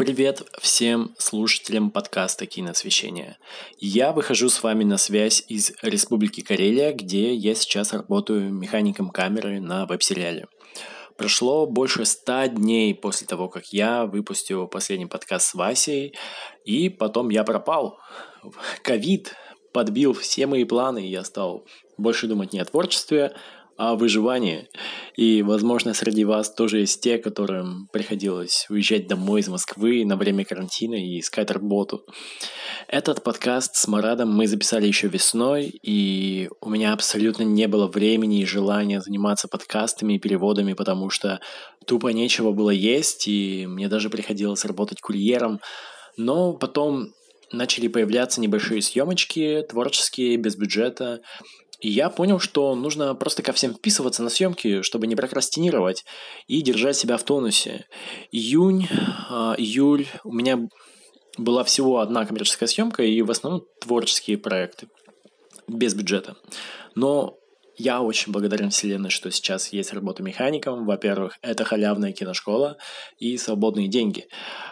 Привет всем слушателям подкаста «Киносвещение». Я выхожу с вами на связь из Республики Карелия, где я сейчас работаю механиком камеры на веб-сериале. Прошло больше ста дней после того, как я выпустил последний подкаст с Васей, и потом я пропал. Ковид подбил все мои планы, и я стал больше думать не о творчестве, о выживании. И, возможно, среди вас тоже есть те, которым приходилось уезжать домой из Москвы на время карантина и искать работу. Этот подкаст с Марадом мы записали еще весной, и у меня абсолютно не было времени и желания заниматься подкастами и переводами, потому что тупо нечего было есть, и мне даже приходилось работать курьером. Но потом начали появляться небольшие съемочки, творческие, без бюджета, и я понял, что нужно просто ко всем вписываться на съемки, чтобы не прокрастинировать и держать себя в тонусе. Июнь, а, июль, у меня была всего одна коммерческая съемка и в основном творческие проекты без бюджета. Но я очень благодарен Вселенной, что сейчас есть работа механиком. Во-первых, это халявная киношкола и свободные деньги,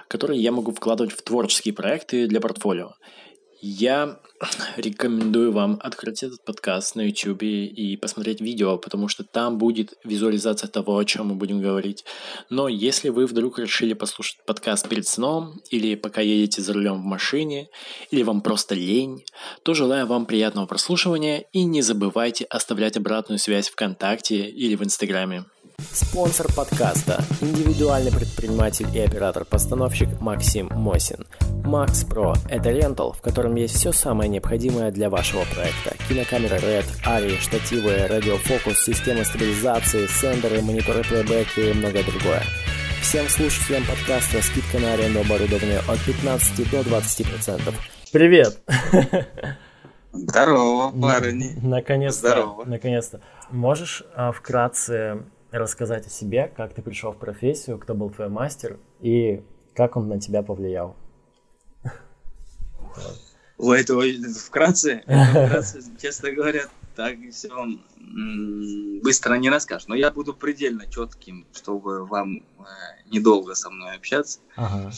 которые я могу вкладывать в творческие проекты для портфолио. Я рекомендую вам открыть этот подкаст на YouTube и посмотреть видео, потому что там будет визуализация того, о чем мы будем говорить. Но если вы вдруг решили послушать подкаст перед сном, или пока едете за рулем в машине, или вам просто лень, то желаю вам приятного прослушивания и не забывайте оставлять обратную связь ВКонтакте или в Инстаграме. Спонсор подкаста – индивидуальный предприниматель и оператор-постановщик Максим Мосин. Max Pro – это рентал, в котором есть все самое необходимое для вашего проекта. Кинокамеры RED, ARRI, штативы, радиофокус, системы стабилизации, сендеры, мониторы плейбэк и многое другое. Всем слушателям подкаста скидка на аренду оборудования от 15 до 20%. Привет! Здорово, парни. Наконец-то. Здорово. Наконец-то. Можешь а, вкратце рассказать о себе, как ты пришел в профессию, кто был твой мастер и как он на тебя повлиял? Ой, это ой, вкратце, честно говоря, так все быстро не расскажешь. Но я буду предельно четким, чтобы вам э, недолго со мной общаться. Ага.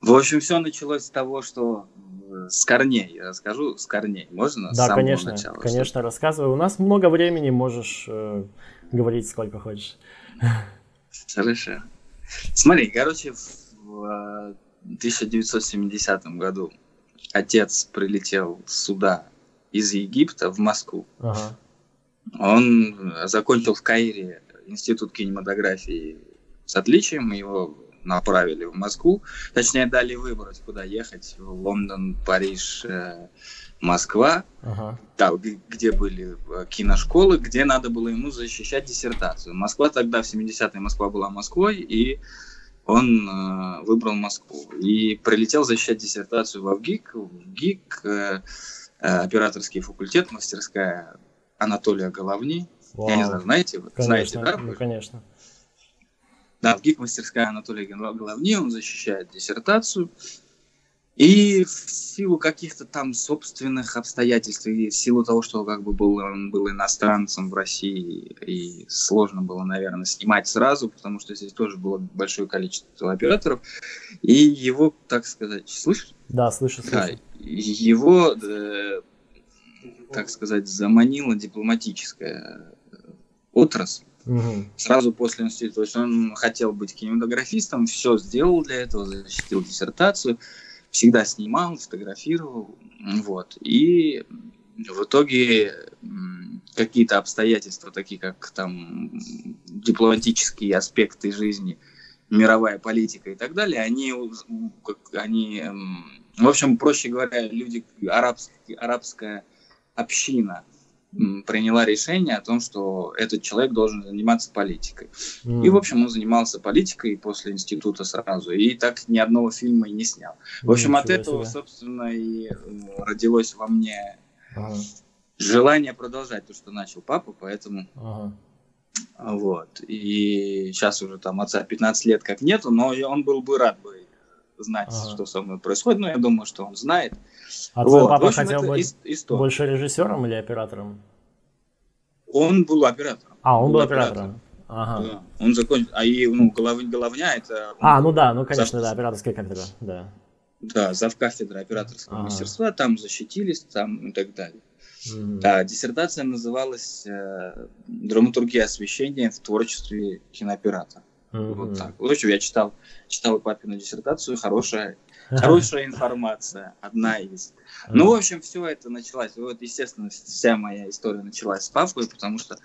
В общем, все началось с того, что э, с корней, я расскажу с корней. Можно? с Да, самого конечно, начала, конечно, рассказывай. У нас много времени, можешь э, говорить сколько хочешь. Хорошо. Смотри, короче, в э, 1970 году отец прилетел сюда из Египта в Москву. Ага. Он закончил в Каире институт кинематографии с отличием, его направили в Москву. Точнее, дали выбрать, куда ехать. В Лондон, Париж, э, Москва. Ага. Да, где были э, киношколы, где надо было ему защищать диссертацию. Москва тогда, в 70-е, Москва была Москвой, и он э, выбрал Москву. И прилетел защищать диссертацию в ВГИК. В ГИК э, э, операторский факультет, мастерская Анатолия Головни. Я не Вау. знаю, знаете вы? Конечно, Знаете, да? ну, конечно. Да, в ГИК мастерская Анатолия Гол- Головни, он защищает диссертацию. И в силу каких-то там собственных обстоятельств, и в силу того, что как бы был, он был иностранцем в России, и сложно было, наверное, снимать сразу, потому что здесь тоже было большое количество операторов, и его, так сказать, слышишь? Да, слышу, Да, слышу. его, э, так сказать, заманила дипломатическая отрасль Мгм. сразу после института. То есть он хотел быть кинематографистом, все сделал для этого, защитил диссертацию, всегда снимал, фотографировал. Вот. И в итоге какие-то обстоятельства, такие как там дипломатические аспекты жизни, мировая политика и так далее, они, они в общем, проще говоря, люди, арабские, арабская община приняла решение о том, что этот человек должен заниматься политикой. М. И, в общем, он занимался политикой после института сразу, и так ни одного фильма и не снял. В общем, от этого, себе. собственно, и родилось во мне Ага, желание продолжать то, что начал папа, поэтому ага. вот. И сейчас уже там отца 15 лет как нету, но он был бы рад бы знать, Ага. что со мной происходит, но я думаю, что он знает. А твой Вот. Папа общем, хотел быть ис- история. больше режиссером или оператором? Он был оператором. А, он был оператором. Ага. Да. Он закончил. А и ну, голов, головня это. А, ну да, ну конечно, да, операторская кафедра, да. Да, зав кафедра операторского ага. мастерства, там защитились, там и так далее. Mm-hmm. Да, диссертация называлась э, «Драматургия освещения в творчестве кинооператора». Mm-hmm. Вот так. В общем, я читал, читал папину диссертацию, хорошая, хорошая информация, одна из. Ну, в общем, все это началось. Вот, естественно, вся моя история началась с папой, потому что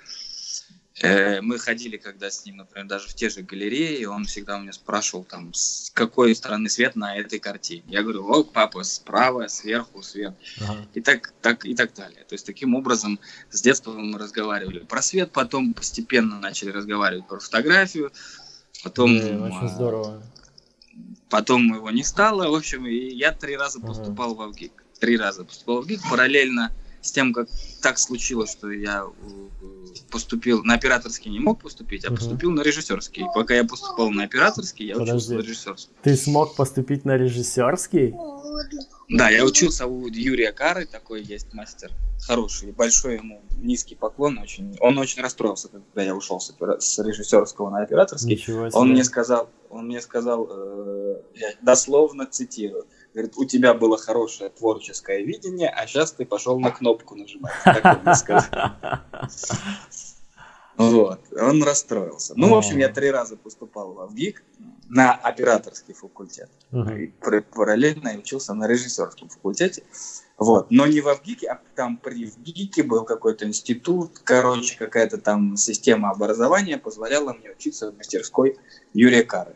Э, мы ходили, когда с ним, например, даже в те же галереи, он всегда у меня спрашивал, там, с какой стороны свет на этой картине. Я говорю, вот, папа, справа, сверху, свет. Ага. И, так, так, и так далее. То есть таким образом с детства мы разговаривали про свет, потом постепенно начали разговаривать про фотографию, потом... Очень здорово. Потом его не стало, в общем, и я три раза поступал ага. в ВГИК. Три раза поступал в ВГИК, параллельно с тем, как так случилось, что я э, поступил на операторский не мог поступить, а поступил на режиссерский. И пока я поступал на операторский, я Подожди. учился на режиссерский. Ты смог поступить на режиссерский? Да, я учился у Юрия Кары, такой есть мастер хороший, большой ему низкий поклон. Очень, он очень расстроился, когда я ушел с, с режиссерского на операторский. Он мне сказал, он мне сказал, э, я дословно цитирую, Говорит, у тебя было хорошее творческое видение, а сейчас ты пошел на кнопку нажимать. Так он мне сказал. Вот, он расстроился. Ну, в общем, я три раза поступал в ВГИК на операторский факультет. И параллельно я учился на режиссерском факультете. Вот. Но не в ВГИКе, а там при ВГИКе был какой-то институт, короче, какая-то там система образования позволяла мне учиться в мастерской Юрия Кары.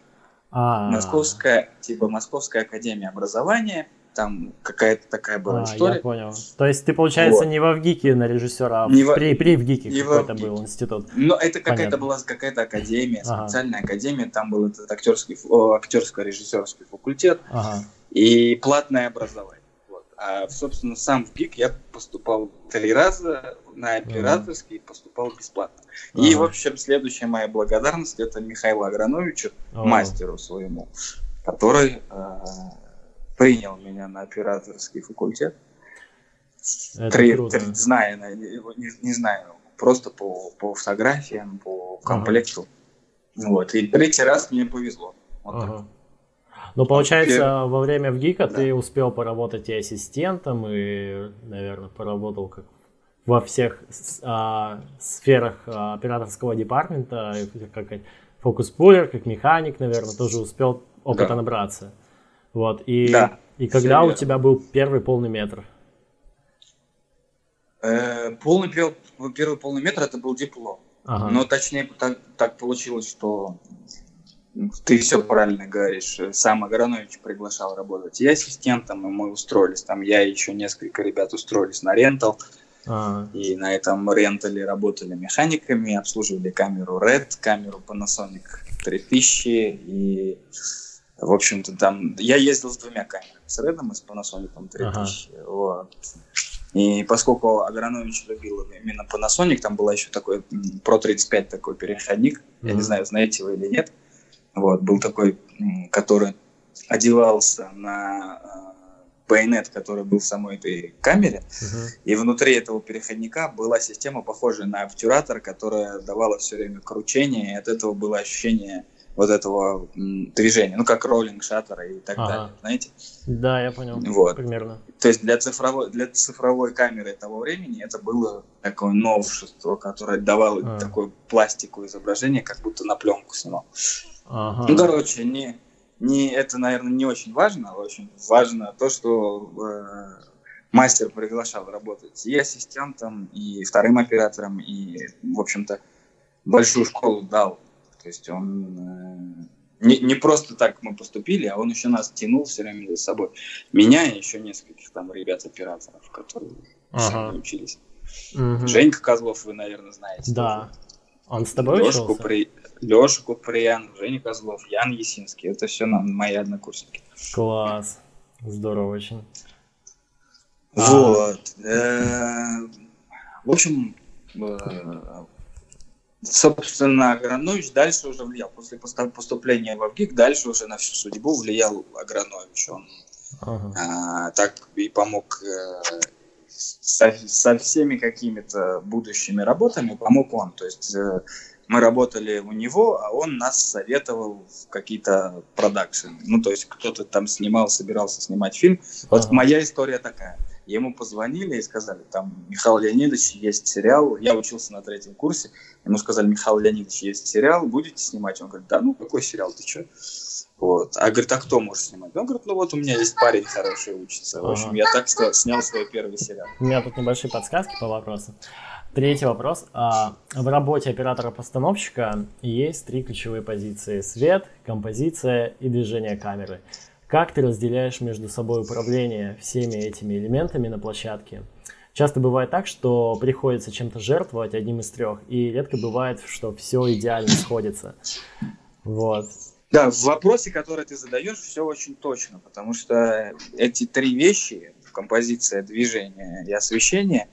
А. Московская, типа Московская академия образования, там какая-то такая была а, история. Я понял. То есть ты, получается, вот. не во ВГИКе на режиссера, а не при, при ВГИКе какой-то был институт. Но это какая-то была какая-то академия, ага. специальная академия, там был этот актерский, актерско-режиссерский факультет ага. и платное образование. А, собственно, сам в ГИК я поступал три раза на операторский и поступал бесплатно. Ага. И, в общем, следующая моя благодарность это Михаилу Аграновичу, ага. мастеру своему, который э, принял меня на операторский факультет. Это три, круто. три, зная, не, не знаю, просто по, по фотографиям, по комплекту. Ага. Вот. И третий раз мне повезло. Вот ага. так. Ну, получается, во время ВГИКа да. ты успел поработать и ассистентом, и, наверное, поработал как во всех а, сферах а, операторского департамента, как фокус-пулер, как механик, наверное, тоже успел опыта да. набраться. Вот, и, да, и когда у тебя был первый полный метр? Э, полный, первый полный метр это был диплом. Ага. Но точнее так, так получилось, что ты все правильно говоришь. Сам Агранович приглашал работать и ассистентом, и мы устроились. Там я и еще несколько ребят устроились на рентал. А-а-а. И на этом рентале работали механиками, обслуживали камеру Red, камеру Panasonic 3000. И, в общем-то, там... Я ездил с двумя камерами, с Red и с Panasonic 3000. Ага. Вот. И поскольку Агранович любил именно Panasonic, там был еще такой Pro 35 такой переходник. Mm-hmm. Я не знаю, знаете вы или нет. Вот, был такой, который одевался на э, байонет, который был в самой этой камере, uh-huh. и внутри этого переходника была система, похожая на обтюратор, которая давала все время кручение, и от этого было ощущение вот этого движения, ну как роллинг шаттера и так ага. далее, знаете? Да, я понял. Вот. Примерно. То есть для цифровой, для цифровой камеры того времени это было такое новшество, которое давало а. такую пластику изображения, как будто на пленку снимал. Ага. Ну, короче, не, не, это, наверное, не очень важно. Общем, важно то, что э, мастер приглашал работать и ассистентом, и вторым оператором, и, в общем-то, большую школу дал. То есть он э, не, не просто так мы поступили, а он еще нас тянул все время за собой. Меня и еще нескольких там ребят-операторов, которые ага. учились. Угу. Женька Козлов, вы, наверное, знаете. Да. Тоже. Он с тобой Лешку учился? При... Леша Куприян, Женя Козлов, Ян Есинский. Это все нам мои однокурсники. Класс. Здорово очень. Вот. А... В общем, э, собственно, Агранович дальше уже влиял. После поступления в ВГИК дальше уже на всю судьбу влиял Агранович. Он ага. а, так и помог э, со, со всеми какими-то будущими работами, помог он. То есть мы работали у него, а он нас советовал в какие-то продакшены. Ну, то есть кто-то там снимал, собирался снимать фильм. Вот ага. моя история такая. Ему позвонили и сказали, там, Михаил Леонидович, есть сериал. Я учился на третьем курсе. Ему сказали, Михаил Леонидович, есть сериал, будете снимать? Он говорит, да ну, какой сериал, ты что? Вот. А говорит, а кто может снимать? Он говорит, ну вот у меня есть парень хороший учится. В общем, я так что снял свой первый сериал. У меня тут небольшие подсказки по вопросу. Третий вопрос. А, в работе оператора-постановщика есть три ключевые позиции. Свет, композиция и движение камеры. Как ты разделяешь между собой управление всеми этими элементами на площадке? Часто бывает так, что приходится чем-то жертвовать одним из трех, и редко бывает, что все идеально сходится. Вот. Да, в вопросе, который ты задаешь, все очень точно, потому что эти три вещи, композиция, движение и освещение,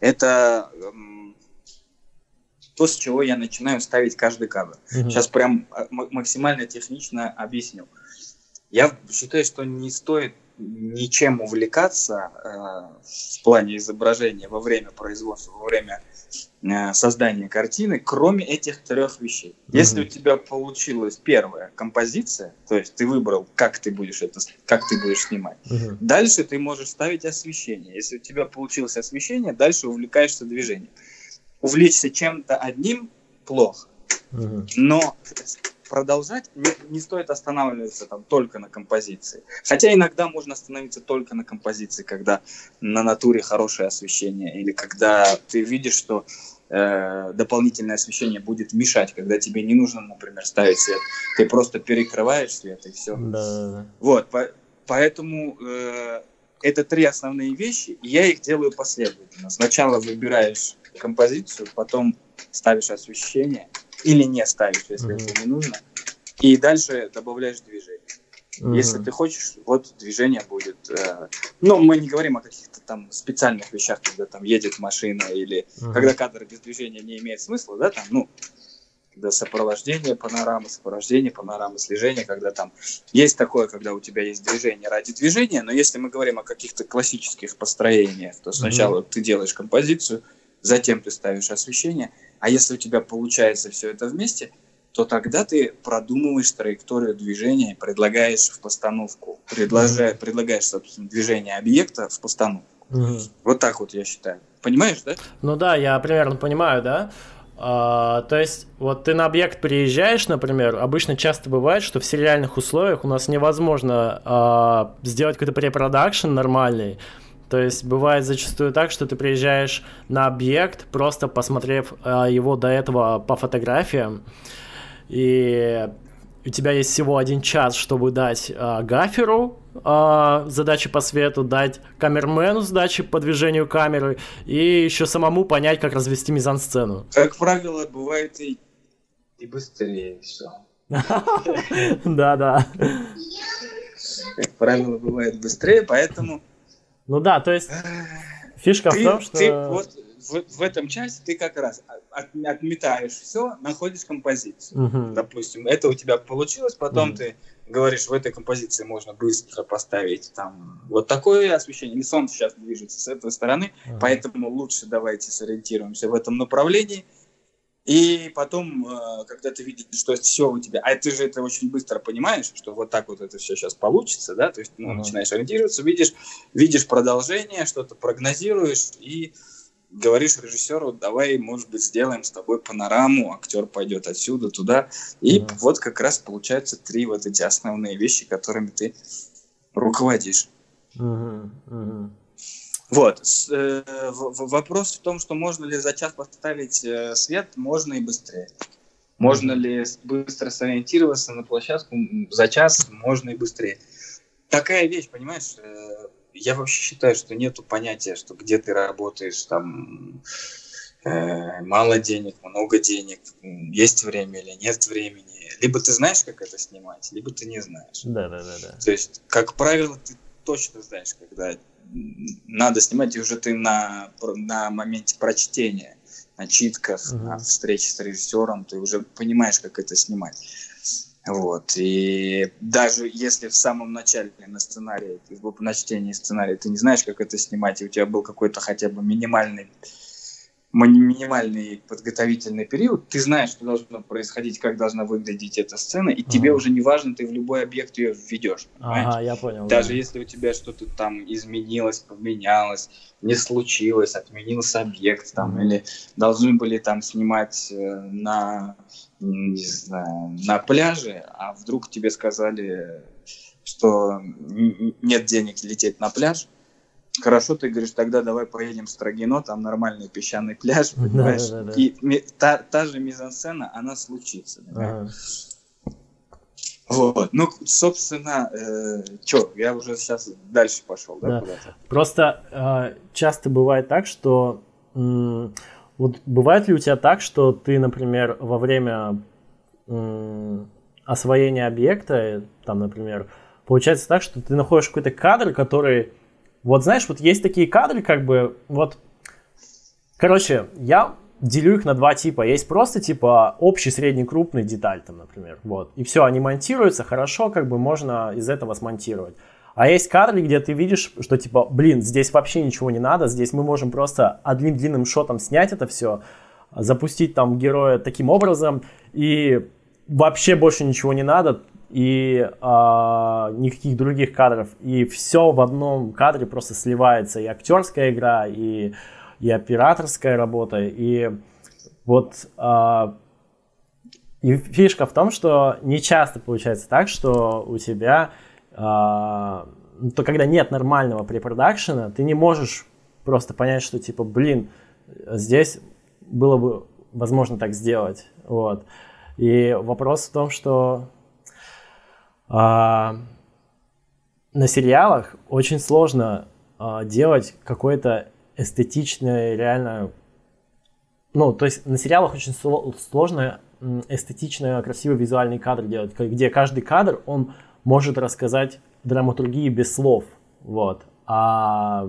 это эм, то, с чего я начинаю ставить каждый кадр. Угу. Сейчас прям э, максимально технично объясню. Я считаю, что не стоит ничем увлекаться э, в плане изображения во время производства, во время э, создания картины, кроме этих трех вещей. Mm-hmm. Если у тебя получилась первая композиция, то есть ты выбрал, как ты будешь это, как ты будешь снимать, mm-hmm. дальше ты можешь ставить освещение. Если у тебя получилось освещение, дальше увлекаешься движением. Увлечься чем-то одним плохо. Mm-hmm. Но продолжать, не, не стоит останавливаться там только на композиции. Хотя иногда можно остановиться только на композиции, когда на натуре хорошее освещение, или когда ты видишь, что э, дополнительное освещение будет мешать, когда тебе не нужно, например, ставить свет. Ты просто перекрываешь свет и все. Да. Вот, по, поэтому э, это три основные вещи, и я их делаю последовательно. Сначала выбираешь композицию, потом ставишь освещение, или не ставишь, если mm-hmm. это не нужно. И дальше добавляешь движение. Mm-hmm. Если ты хочешь, вот движение будет. Э, ну, мы не говорим о каких-то там специальных вещах, когда там едет машина или mm-hmm. когда кадр без движения не имеет смысла, да, там, ну, когда сопровождение панорамы, сопровождение панорамы, слежение, когда там есть такое, когда у тебя есть движение ради движения, но если мы говорим о каких-то классических построениях, то сначала mm-hmm. ты делаешь композицию, затем ты ставишь освещение, а если у тебя получается все это вместе, то тогда ты продумываешь траекторию движения, предлагаешь в постановку, предлагаешь, предлагаешь собственно, движение объекта в постановку. Угу. Вот так вот я считаю. Понимаешь, да? Ну да, я примерно понимаю, да. А, то есть, вот ты на объект приезжаешь, например, обычно часто бывает, что в сериальных условиях у нас невозможно а, сделать какой-то препродакшн нормальный, то есть бывает зачастую так, что ты приезжаешь на объект, просто посмотрев э, его до этого по фотографиям, и у тебя есть всего один час, чтобы дать э, гаферу э, задачи по свету, дать камермену задачи по движению камеры и еще самому понять, как развести мизансцену. Как правило, бывает и, и быстрее все. Да-да. Как правило, бывает быстрее, поэтому ну да, то есть фишка ты, в том, что... Ты вот в, в этом часе ты как раз от, отметаешь все, находишь композицию. Угу. Допустим, это у тебя получилось, потом угу. ты говоришь, в этой композиции можно быстро поставить там вот такое освещение. И солнце сейчас движется с этой стороны, угу. поэтому лучше давайте сориентируемся в этом направлении – и потом, э, когда ты видишь, что все у тебя, а ты же это очень быстро понимаешь, что вот так вот это все сейчас получится, да, то есть ну, uh-huh. начинаешь ориентироваться, видишь, видишь продолжение, что-то прогнозируешь и говоришь режиссеру, давай, может быть, сделаем с тобой панораму, актер пойдет отсюда туда, и uh-huh. вот как раз получаются три вот эти основные вещи, которыми ты руководишь. Uh-huh. Uh-huh. Вот. Э, вопрос в том, что можно ли за час поставить э, свет, можно и быстрее. Можно ли быстро сориентироваться на площадку за час, можно и быстрее. Такая вещь, понимаешь, э, я вообще считаю, что нету понятия, что где ты работаешь, там мало денег, много денег, есть время или нет времени. Либо ты знаешь, как это снимать, либо ты не знаешь. Да, да, да, да. То есть, как правило, ты точно знаешь, когда надо снимать, и уже ты на, на моменте прочтения, на читках, mm-hmm. на встрече с режиссером, ты уже понимаешь, как это снимать. Вот. И даже если в самом начале на сценарии, на чтении сценария ты не знаешь, как это снимать, и у тебя был какой-то хотя бы минимальный минимальный подготовительный период, ты знаешь, что должно происходить, как должна выглядеть эта сцена, и ага. тебе уже не важно, ты в любой объект ее введешь. Ага, я понял. Даже да. если у тебя что-то там изменилось, поменялось, не случилось, отменился объект, там, mm или должны были там снимать э, на, не знаю, на пляже, а вдруг тебе сказали, что нет денег лететь на пляж, Хорошо, ты говоришь, тогда давай поедем в Строгино, там нормальный песчаный пляж, понимаешь? Да, да, да. И ми, та, та же мизансцена, она случится. Ага. Вот, ну, собственно, э, что, я уже сейчас дальше пошел, да, да. куда-то? Просто э, часто бывает так, что э, вот бывает ли у тебя так, что ты, например, во время э, освоения объекта, там, например, получается так, что ты находишь какой-то кадр, который вот знаешь, вот есть такие кадры, как бы, вот, короче, я делю их на два типа. Есть просто типа общий, средний, крупный деталь там, например, вот. И все, они монтируются хорошо, как бы можно из этого смонтировать. А есть кадры, где ты видишь, что типа, блин, здесь вообще ничего не надо, здесь мы можем просто одним длинным шотом снять это все, запустить там героя таким образом, и вообще больше ничего не надо, и а, никаких других кадров. И все в одном кадре просто сливается. И актерская игра, и, и операторская работа. И вот а, и фишка в том, что не часто получается так, что у тебя, а, то когда нет нормального препродакшена, ты не можешь просто понять, что типа, блин, здесь было бы возможно так сделать. Вот. И вопрос в том, что а, на сериалах очень сложно а, делать какое-то эстетичное, реально... Ну, то есть на сериалах очень сложно эстетично красивый визуальный кадр делать, где каждый кадр, он может рассказать драматургии без слов. Вот а,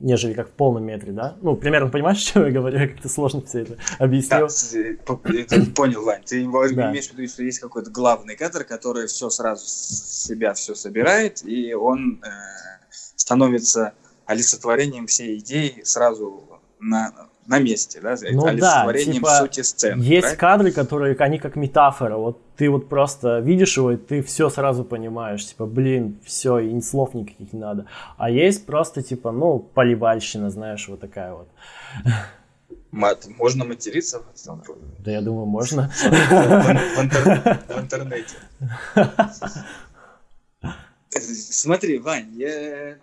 нежели как в полном метре, да? Ну, примерно понимаешь, что я говорю? Я как-то сложно все это объяснил. Да, понял, Вань. Ты имеешь в виду, что есть какой-то главный кадр, который все сразу с себя все собирает, и он э, становится олицетворением всей идеи сразу на, на месте, да, ну, олицетворением да, типа, сути сцены. Есть правильно? кадры, которые, они как метафора, вот ты вот просто видишь его, и ты все сразу понимаешь, типа, блин, все, и слов никаких не надо. А есть просто, типа, ну, поливальщина, знаешь, вот такая вот. Мат, можно материться в этом? Да я думаю, можно. В интернете. Смотри, Вань, я,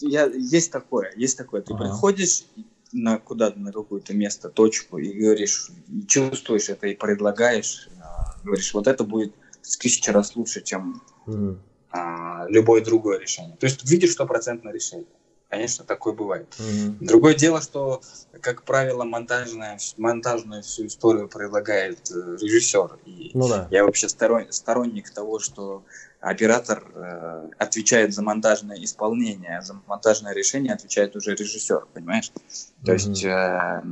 я, есть такое, есть такое. Ты ага. приходишь, на куда-то на какое-то место, точку, и говоришь, и чувствуешь это, и предлагаешь, а, говоришь, вот это будет в тысячу раз лучше, чем mm. а, любое другое решение. То есть видишь стопроцентное решение. Конечно, такое бывает. Mm-hmm. Другое дело, что, как правило, монтажная, монтажную всю историю предлагает э, режиссер. И ну, да. я вообще сторон, сторонник того, что оператор э, отвечает за монтажное исполнение, а за монтажное решение отвечает уже режиссер, понимаешь? То mm-hmm. есть, э,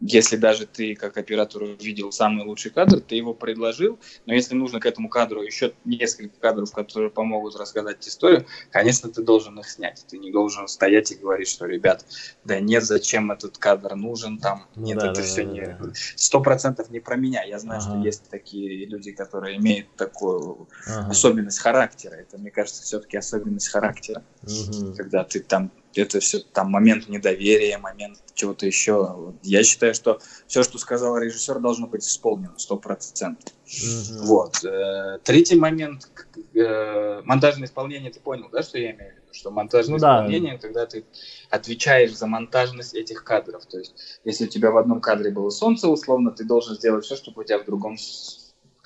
если даже ты как оператор увидел самый лучший кадр, ты его предложил, но если нужно к этому кадру еще несколько кадров, которые помогут рассказать историю, конечно, ты должен их снять. Ты не должен стоять и говорить, что, ребят, да нет, зачем этот кадр нужен, там, ну, нет, да, это да, все да, не... Сто процентов не про меня. Я знаю, ага. что есть такие люди, которые имеют такую ага. особенность характера. Это, мне кажется, все-таки особенность характера. Угу. Когда ты там, это все, там момент недоверия, момент чего-то еще. Я считаю, что все, что сказал режиссер, должно быть исполнено сто процентов. Угу. Вот. Э, третий момент, э, монтажное исполнение, ты понял, да, что я имею в виду? Что монтажное ну, исполнение, да. когда ты отвечаешь за монтажность этих кадров. То есть, если у тебя в одном кадре было солнце, условно, ты должен сделать все, чтобы у тебя в другом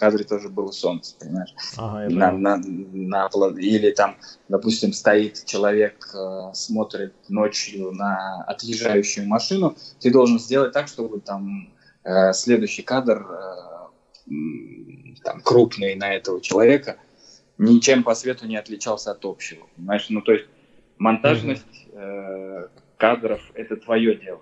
кадре тоже было солнце, понимаешь? Ага, на, на, на, или там, допустим, стоит человек, э, смотрит ночью на отъезжающую машину, ты должен сделать так, чтобы там э, следующий кадр э, там, крупный на этого человека ничем по свету не отличался от общего, понимаешь? Ну, то есть монтажность э, кадров – это твое дело.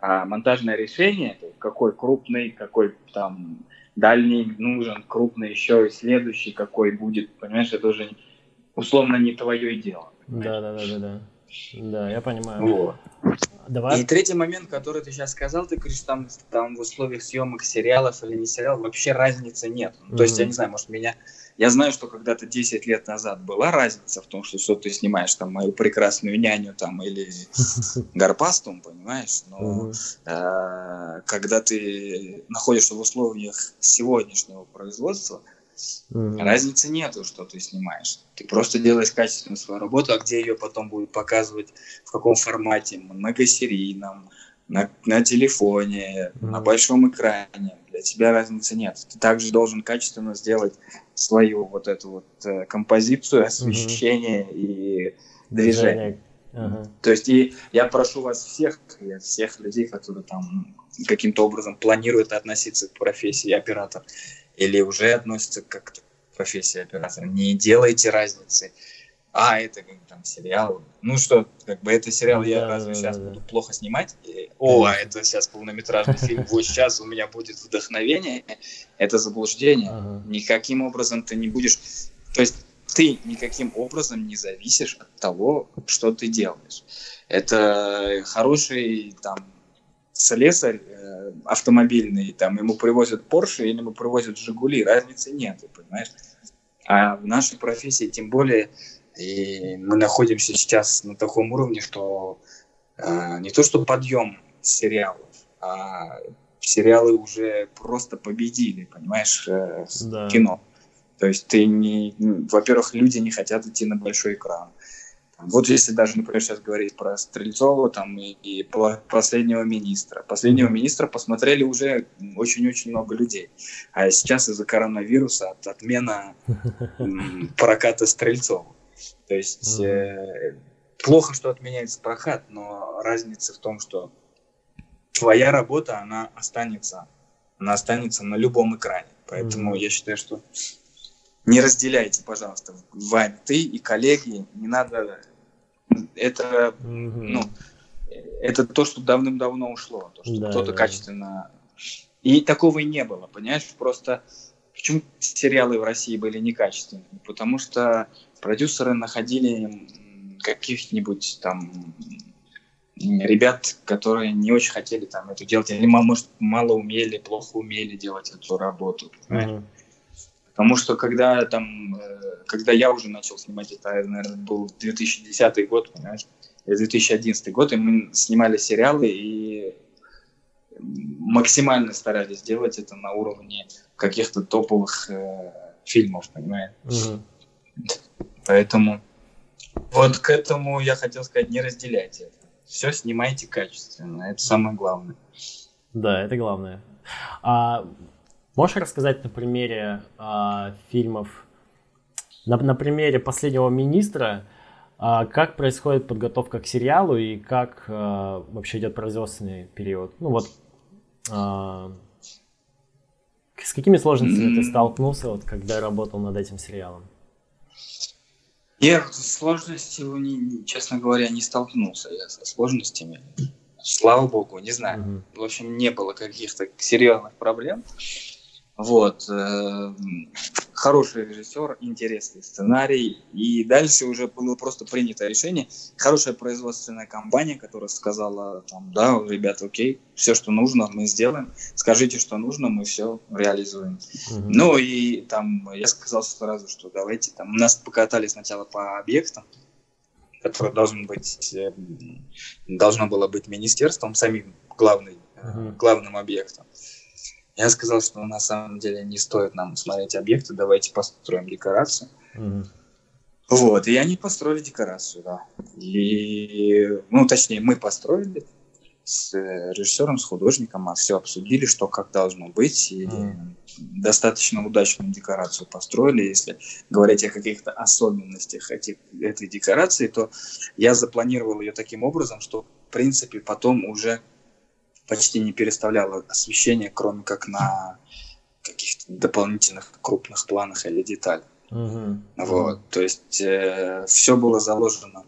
А монтажное решение, какой крупный, какой там дальний нужен, крупный еще и следующий какой будет, понимаешь, это уже условно не твое дело. Да, да, да, да, да. Да, я понимаю. Вот. Давай. И третий момент, который ты сейчас сказал, ты говоришь, там, там в условиях съемок сериалов или не сериалов вообще разницы нет. Mm-hmm. То есть, я не знаю, может, меня... Я знаю, что когда-то 10 лет назад была разница в том, что, что ты снимаешь там мою прекрасную няню там или Гарпастум, понимаешь? Но э, когда ты находишься в условиях сегодняшнего производства, Mm-hmm. Разницы нету, что ты снимаешь. Ты просто делаешь качественную свою работу, а где ее потом будут показывать, в каком формате, многосерийном, на, на телефоне, mm-hmm. на большом экране. Для тебя разницы нет. Ты также должен качественно сделать свою вот эту вот э, композицию, освещение mm-hmm. и движение. Uh-huh. То есть и я прошу вас всех, всех людей, которые там каким-то образом планируют относиться к профессии оператор, или уже относится как к профессии оператора. Не делайте разницы. А, это как там сериал. Ну что, как бы это сериал, я разве сейчас буду плохо снимать? И, О, а это сейчас полнометражный фильм, вот сейчас у меня будет вдохновение. Это заблуждение. Никаким образом ты не будешь... То есть ты никаким образом не зависишь от того, что ты делаешь. Это хороший там слесарь э, автомобильный, там ему привозят Порше или ему привозят Жигули, разницы нет, понимаешь? А в нашей профессии тем более и мы находимся сейчас на таком уровне, что э, не то что подъем сериалов, а сериалы уже просто победили, понимаешь, э, да. кино. То есть ты не, во-первых, люди не хотят идти на большой экран. Вот если даже, например, сейчас говорить про Стрельцова там, и, и последнего министра. Последнего министра посмотрели уже очень-очень много людей. А сейчас из-за коронавируса от отмена проката Стрельцова. То есть э, плохо, что отменяется прокат, но разница в том, что твоя работа, она останется, она останется на любом экране. Поэтому я считаю, что не разделяйте, пожалуйста, вами ты и коллеги, не надо это, mm-hmm. ну, это то, что давным-давно ушло, то, что да, кто-то да. качественно... И такого и не было, понимаешь? Просто почему сериалы в России были некачественными? Потому что продюсеры находили каких-нибудь там ребят, которые не очень хотели там это делать, или, может, мало умели, плохо умели делать эту работу. Mm-hmm. Потому что когда там, э, когда я уже начал снимать, это, наверное, был 2010 год, понимаешь, 2011 год, и мы снимали сериалы и максимально старались сделать это на уровне каких-то топовых э, фильмов, понимаешь? Угу. Поэтому вот к этому я хотел сказать, не разделяйте это. Все снимайте качественно, это самое главное. Да, это главное. А Можешь рассказать на примере а, фильмов, на, на примере последнего министра, а, как происходит подготовка к сериалу и как а, вообще идет производственный период? Ну вот, а, с какими сложностями ты столкнулся, вот, когда работал над этим сериалом? Я с сложностью, честно говоря, не столкнулся я со сложностями. Слава богу, не знаю. Угу. В общем, не было каких-то серьезных проблем. Вот. Хороший режиссер, интересный сценарий. И дальше уже было просто принято решение. Хорошая производственная компания, которая сказала, там, да, ребята, окей, все, что нужно, мы сделаем. Скажите, что нужно, мы все реализуем. Угу. Ну и там я сказал сразу, что давайте там. Нас покатали сначала по объектам, которое должен быть, э, должно было быть министерством, самим главный, угу. главным объектом. Я сказал, что на самом деле не стоит нам смотреть объекты, давайте построим декорацию. Mm-hmm. Вот, и они построили декорацию, да. И, ну, точнее, мы построили с режиссером, с художником, а все обсудили, что как должно быть, и mm. достаточно удачную декорацию построили. Если говорить о каких-то особенностях этих, этой декорации, то я запланировал ее таким образом, что, в принципе, потом уже почти не переставляла освещение, кроме как на каких-то дополнительных крупных планах или деталях. Угу. Вот, то есть э, все было заложено,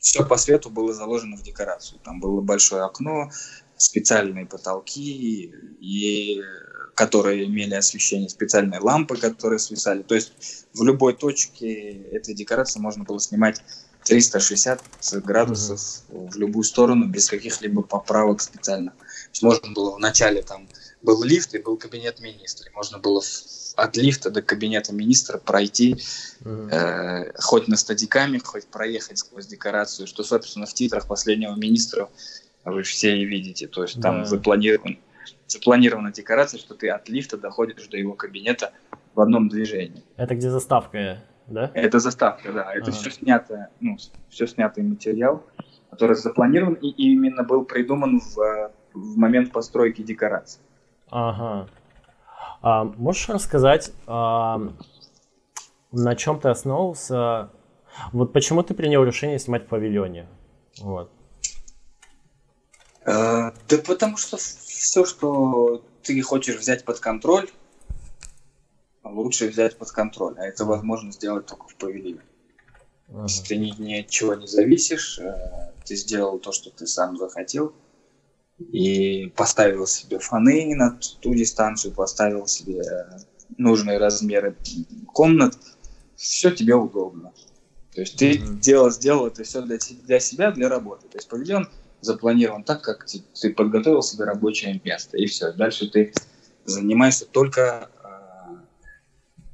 все по свету было заложено в декорацию. Там было большое окно, специальные потолки, и, которые имели освещение, специальные лампы, которые свисали. То есть в любой точке этой декорации можно было снимать 360 градусов mm-hmm. в любую сторону, без каких-либо поправок специально. То есть можно было вначале там был лифт и был кабинет министра. Можно было от лифта до кабинета министра пройти mm-hmm. э, хоть на стадиками, хоть проехать сквозь декорацию, что, собственно, в титрах последнего министра вы все и видите. То есть там yeah. запланирован, запланирована декорация, что ты от лифта доходишь до его кабинета в одном движении. Это где заставка, да? Это заставка, да. Это ага. все снято, ну, все снятый материал, который запланирован и именно был придуман в, в момент постройки декорации. Ага. А, можешь рассказать, а, на чем ты основывался? Вот почему ты принял решение снимать в павильоне? Вот. А, да потому что все, что ты хочешь взять под контроль, лучше взять под контроль. А это возможно сделать только в павильоне. Ага. Если ты ни, ни от чего не зависишь, э, ты сделал то, что ты сам захотел, и поставил себе фоны на ту дистанцию, поставил себе нужные размеры комнат, все тебе удобно. То есть ты mm-hmm. делал, сделал это все для, для себя, для работы. То есть павильон запланирован так, как ты, ты подготовил себе рабочее место, и все. Дальше ты занимаешься только, э,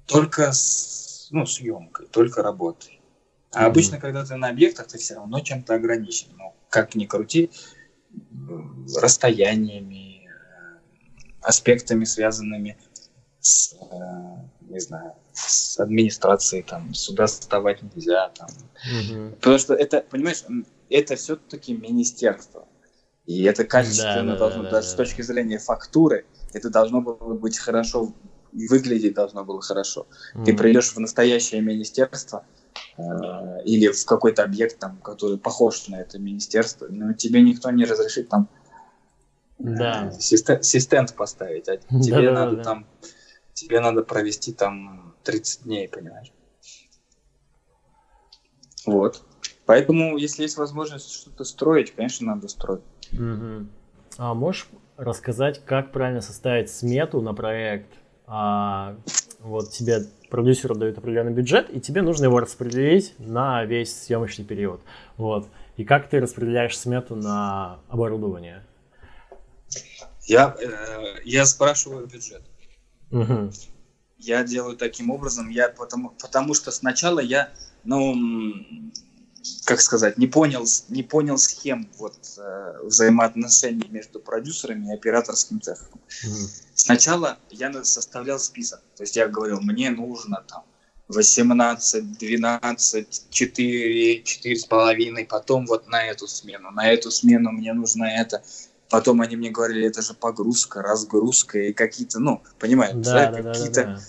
только с, ну, съемкой, только работой. А mm-hmm. обычно, когда ты на объектах, ты все равно чем-то ограничен. Ну, как ни крути, расстояниями, э, аспектами, связанными с, э, не знаю, с администрацией, там, сюда вставать нельзя, там. Угу. Потому что это, понимаешь, это все-таки министерство. И это качественно да, должно, да, даже да, с точки зрения фактуры, это должно было быть хорошо, выглядеть должно было хорошо. Mm-hmm. Ты придешь в настоящее министерство, Э, или в какой-то объект, там, который похож на это министерство, но тебе никто не разрешит там да. Э, систент поставить, а тебе да, надо да, там тебе надо провести там 30 дней, понимаешь? Вот. Поэтому, если есть возможность что-то строить, конечно, надо строить. Угу. А можешь рассказать, как правильно составить смету на проект? А, вот тебе продюсеру дают определенный бюджет, и тебе нужно его распределить на весь съемочный период. Вот. И как ты распределяешь смету на оборудование? Я, э, я спрашиваю бюджет. Угу. Я делаю таким образом, я потому, потому что сначала я, ну, как сказать, не понял, не понял схем вот, э, взаимоотношений между продюсерами и операторским цехом. Mm. Сначала я составлял список, то есть я говорил, мне нужно там 18, 12, 4, 4,5, потом вот на эту смену, на эту смену мне нужно это. Потом они мне говорили, это же погрузка, разгрузка и какие-то, ну, понимаете, да, да, да, какие-то... Да, да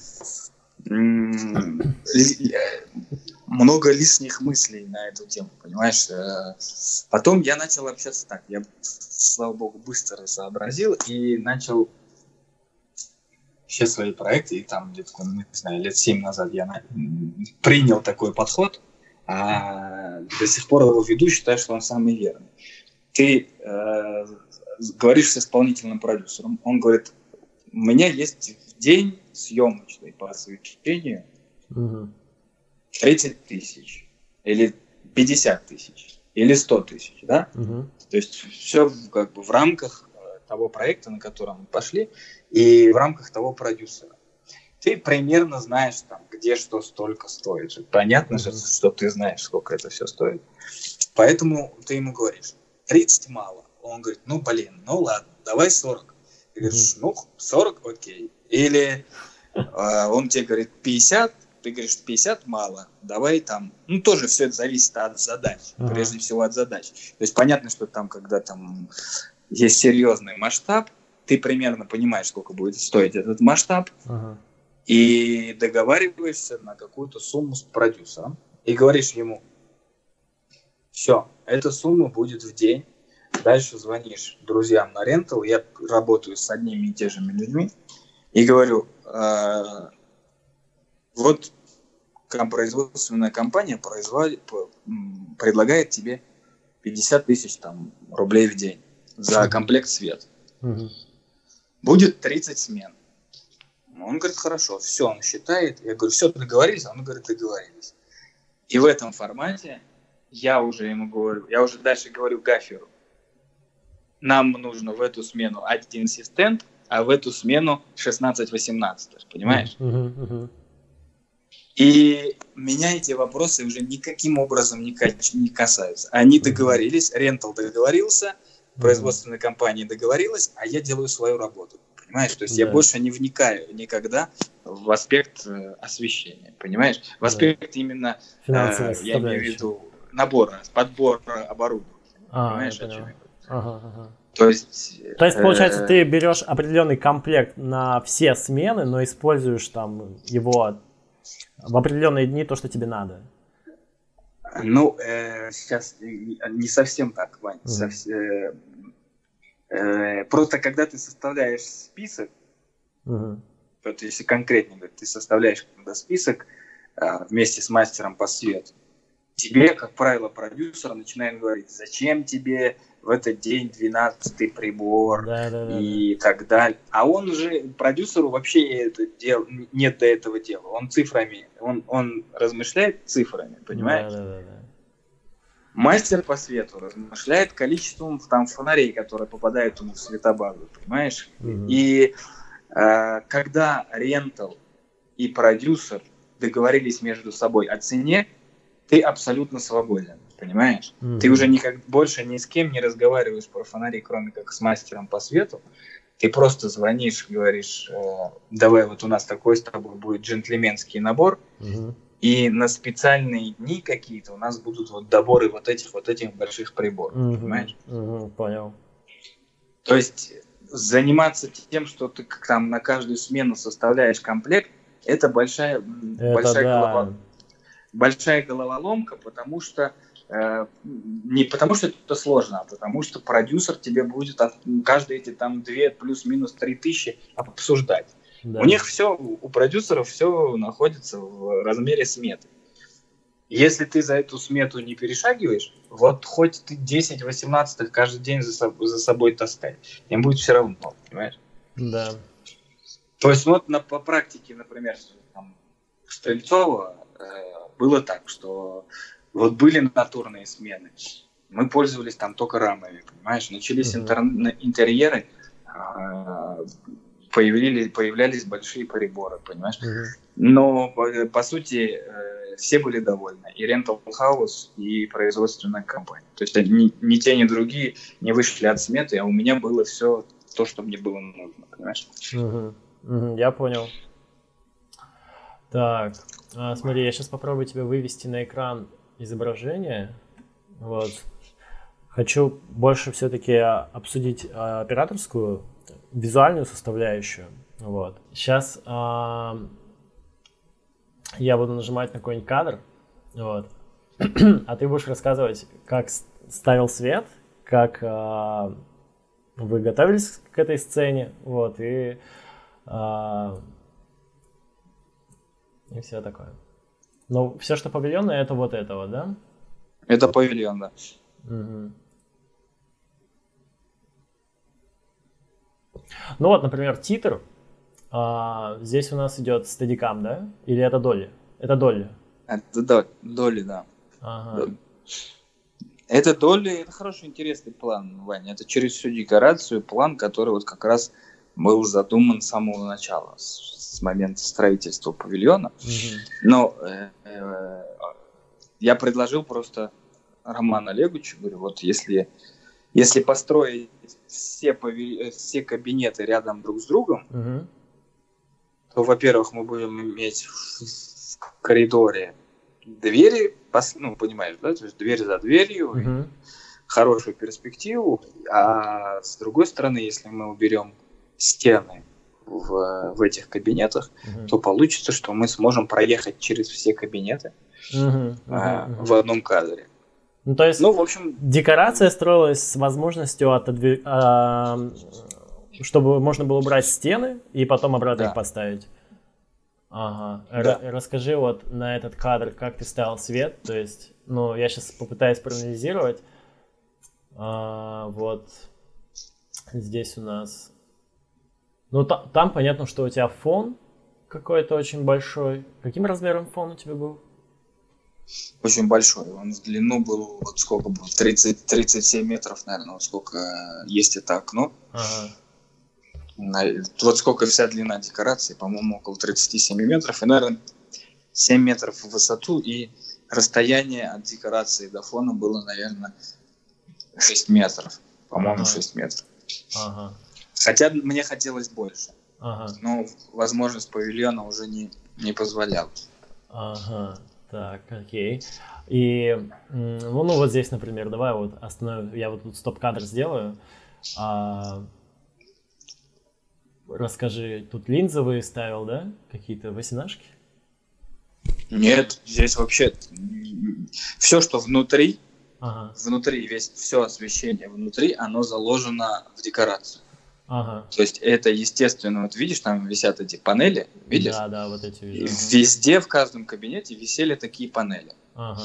много лишних мыслей на эту тему, понимаешь? Э, потом я начал общаться так, я, слава богу, быстро сообразил и начал все свои проекты, и там где-то, ну, не знаю, лет семь назад я на... принял такой подход, а до сих пор его веду, считаю, что он самый верный. Ты э, говоришь с исполнительным продюсером, он говорит, у меня есть день съемочный по освещению угу. 30 тысяч или 50 тысяч или 100 тысяч, да? Угу. То есть все как бы в рамках э, того проекта, на котором мы пошли, и в рамках того продюсера. Ты примерно знаешь, там, где что столько стоит. Понятно же, что ты знаешь, сколько это все стоит. Поэтому ты ему говоришь, 30 мало. Он говорит, ну, блин, ну ладно, давай 40. Ты говоришь, ну, 40, окей. Или э, он тебе говорит 50, ты говоришь 50 мало, давай там, ну тоже все это зависит от задач, uh-huh. прежде всего от задач. То есть понятно, что там, когда там есть серьезный масштаб, ты примерно понимаешь, сколько будет стоить этот масштаб, uh-huh. и договариваешься на какую-то сумму с продюсером, и говоришь ему, все, эта сумма будет в день, дальше звонишь друзьям на рентал, я работаю с одними и теми же людьми, и говорю, э, вот производственная компания производит, предлагает тебе 50 тысяч там, рублей в день за комплект свет. Угу. Будет 30 смен. Он говорит, хорошо, все, он считает. Я говорю, все, договорились? Он говорит, договорились. И в этом формате я уже ему говорю, я уже дальше говорю Гаферу, нам нужно в эту смену один ассистент, а в эту смену 16-18, понимаешь? Мгм. И меня эти вопросы уже никаким образом не, кач- не касаются. Они договорились, Рентал договорился, производственная компания договорилась, а я делаю свою работу. Понимаешь? То есть я Да. больше не вникаю никогда в аспект э, освещения. Понимаешь? В аспект именно, э, я имею в виду, набора, подбора оборудования. А, Понимаешь, я о чем я? Ага, ага. То есть... То есть, получается, э, ты берешь определенный комплект на все смены, но используешь там его в определенные дни то, что тебе надо. Ну, э, сейчас не совсем так, Вань. Мгм. Совс- э, э, просто когда ты составляешь список, Мгм. вот если конкретнее ты составляешь когда список а, вместе с мастером по свету, тебе, как правило, продюсер начинает говорить, зачем тебе в этот день 12 прибор Да, да, да. и так далее. А он уже, продюсеру вообще это дел, нет до этого дела. Он цифрами, он, он размышляет цифрами, понимаешь? Да, да, да, да. Мастер по свету размышляет количеством там фонарей, которые попадают ему в светобазу, понимаешь? Мгм. И э, когда рентал и продюсер договорились между собой о цене, ты абсолютно свободен, понимаешь? Мгм. Ты уже никак больше ни с кем не разговариваешь про фонари, кроме как с мастером по свету. Ты просто звонишь, говоришь, э, давай вот у нас такой с тобой будет джентльменский набор, Мгм. и на специальные дни какие-то у нас будут вот доборы вот этих вот этих больших приборов, Мгм. понимаешь? Мгм. Понял. То есть заниматься тем, что ты как там на каждую смену составляешь комплект, это большая, Это большая, да. голова, большая головоломка, потому что э, не потому что это сложно, а потому что продюсер тебе будет от, каждые эти там две плюс-минус три тысячи обсуждать. Да. У них все, у продюсеров все находится в размере сметы. Если ты за эту смету не перешагиваешь, вот хоть ты 10-18 каждый день за, соб- за собой таскай, им будет все равно, понимаешь? Да. То есть вот на, по практике, например, там, Стрельцова э, было так, что вот были натурные смены, мы пользовались там только рамами, понимаешь? Начались интер- интерьеры, а, появились, появлялись большие приборы, понимаешь? Мгм. Но, по, по сути, э, все были довольны. И Rental House, и производственная компания. То есть ни, ни те, ни другие не вышли от сметы, а у меня было все то, что мне было нужно, понимаешь? Мгм. Мгм, Я понял. Так, а, смотри, я сейчас попробую тебе вывести на экран изображение. Вот. Хочу больше все-таки обсудить а, операторскую, визуальную составляющую. Вот. Сейчас а, я буду нажимать на какой-нибудь кадр, вот. а ты будешь рассказывать, как ставил свет, как а, вы готовились к этой сцене, вот, и, а, и все такое. Но все, что павильонное, это вот этого, да? Это павильон, да. Мгм. Ну вот, например, титр. А, здесь у нас идет стадикам, да? Или это доли? Это доли. Это до- доли, да. Ага. Доли. Это доли, это хороший, интересный план, Ваня. Это через всю декорацию план, который вот как раз был задуман с самого начала, с, с момента строительства павильона. Мгм. Но э, э, я предложил просто Роману Олеговичу, говорю, вот если, если построить все, пави- э, все кабинеты рядом друг с другом, Мгм. то, во-первых, мы будем иметь в, в коридоре двери, пос- ну, понимаешь, да, то есть дверь за дверью, Мгм. хорошую перспективу, а с другой стороны, если мы уберем стены в, в этих кабинетах, Мгм. то получится, что мы сможем проехать через все кабинеты Мгм. а, Мгм. в одном кадре. Ну, то есть Ну, в общем, декорация строилась с возможностью отодви- а, чтобы можно было убрать стены и потом обратно Да. их поставить. Ага. Да. Р- расскажи вот на этот кадр, как ты ставил свет. То есть, ну, я сейчас попытаюсь проанализировать. А, вот здесь у нас. Ну, та- там понятно, что у тебя фон какой-то очень большой. Каким размером фон у тебя был? очень большой. Он в длину был, вот сколько был, 30, 37 метров, наверное, вот сколько есть это окно. Ага. На, вот сколько вся длина декорации, по-моему, около 37 метров, и, наверное, 7 метров в высоту, и расстояние от декорации до фона было, наверное, 6 метров. По-моему, ага. 6 метров. Ага. Хотя мне хотелось больше. Ага. Но возможность павильона уже не, не позволяла. Ага, так, окей. И, ну, ну вот здесь, например, давай вот остановим, я вот тут стоп-кадр сделаю. А, расскажи, тут линзы вы ставил, да? Какие-то восьминашки? Нет, здесь вообще все, что внутри, ага. внутри, весь все освещение внутри, оно заложено в декорацию. Ага. То есть это естественно, вот видишь, там висят эти панели, видишь? Да, да, вот эти вижу. Везде в каждом кабинете висели такие панели, ага.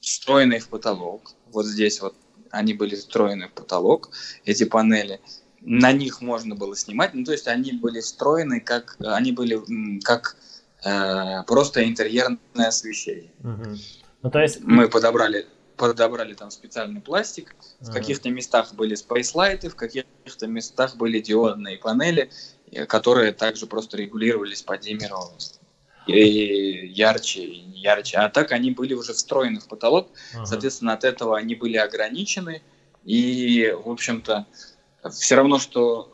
встроенные в потолок. Вот здесь вот они были встроены в потолок, эти панели. На них можно было снимать, ну то есть они были встроены как, они были как э, просто интерьерное освещение. Угу. Ну, то есть... Мы подобрали, подобрали там специальный пластик, в каких-то местах были спейслайты, в каких-то местах были диодные панели, э, которые также просто регулировались по диммеру и ярче, и не ярче. А так они были уже встроены в потолок, ага. соответственно, от этого они были ограничены. И, в общем-то, все равно, что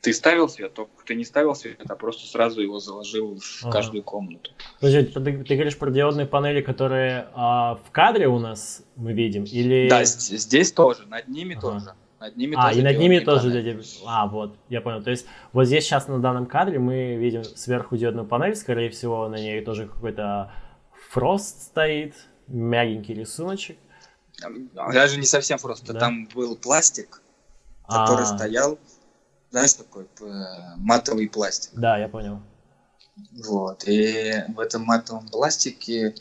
ты ставил свет, только ты не ставил свет, а просто сразу его заложил в ага. каждую комнату. Подожди, ты, ты говоришь про диодные панели, которые а, в кадре у нас мы видим, или... Да, здесь тоже, над ними ага. тоже. Над ними а, тоже и над ними тоже панели. А, вот, я понял. То есть вот здесь сейчас на данном кадре мы видим сверху диодную панель, скорее всего, на ней тоже какой-то фрост стоит, мягенький рисуночек. Даже не совсем фрост, да? там был пластик, который А-а-а. стоял знаешь, такой матовый пластик. Да, я понял. Вот, и в этом матовом пластике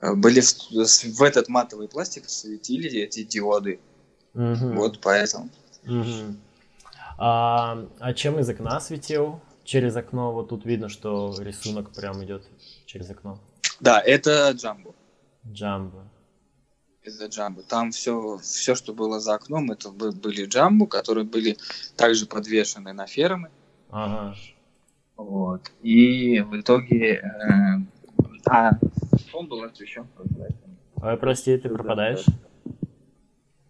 э, были в, в этот матовый пластик светили эти диоды. Угу. Вот поэтому. Угу. А, а чем из окна светил? Через окно, вот тут видно, что рисунок прям идет через окно. Да, это джамбо. Джамбо из-за джамбо. Там все, все, что было за окном, это были джамбо, которые были также подвешены на фермы. Ага. Вот. И в итоге... Э, а, он был освещен. Ой, прости, ты пропадаешь?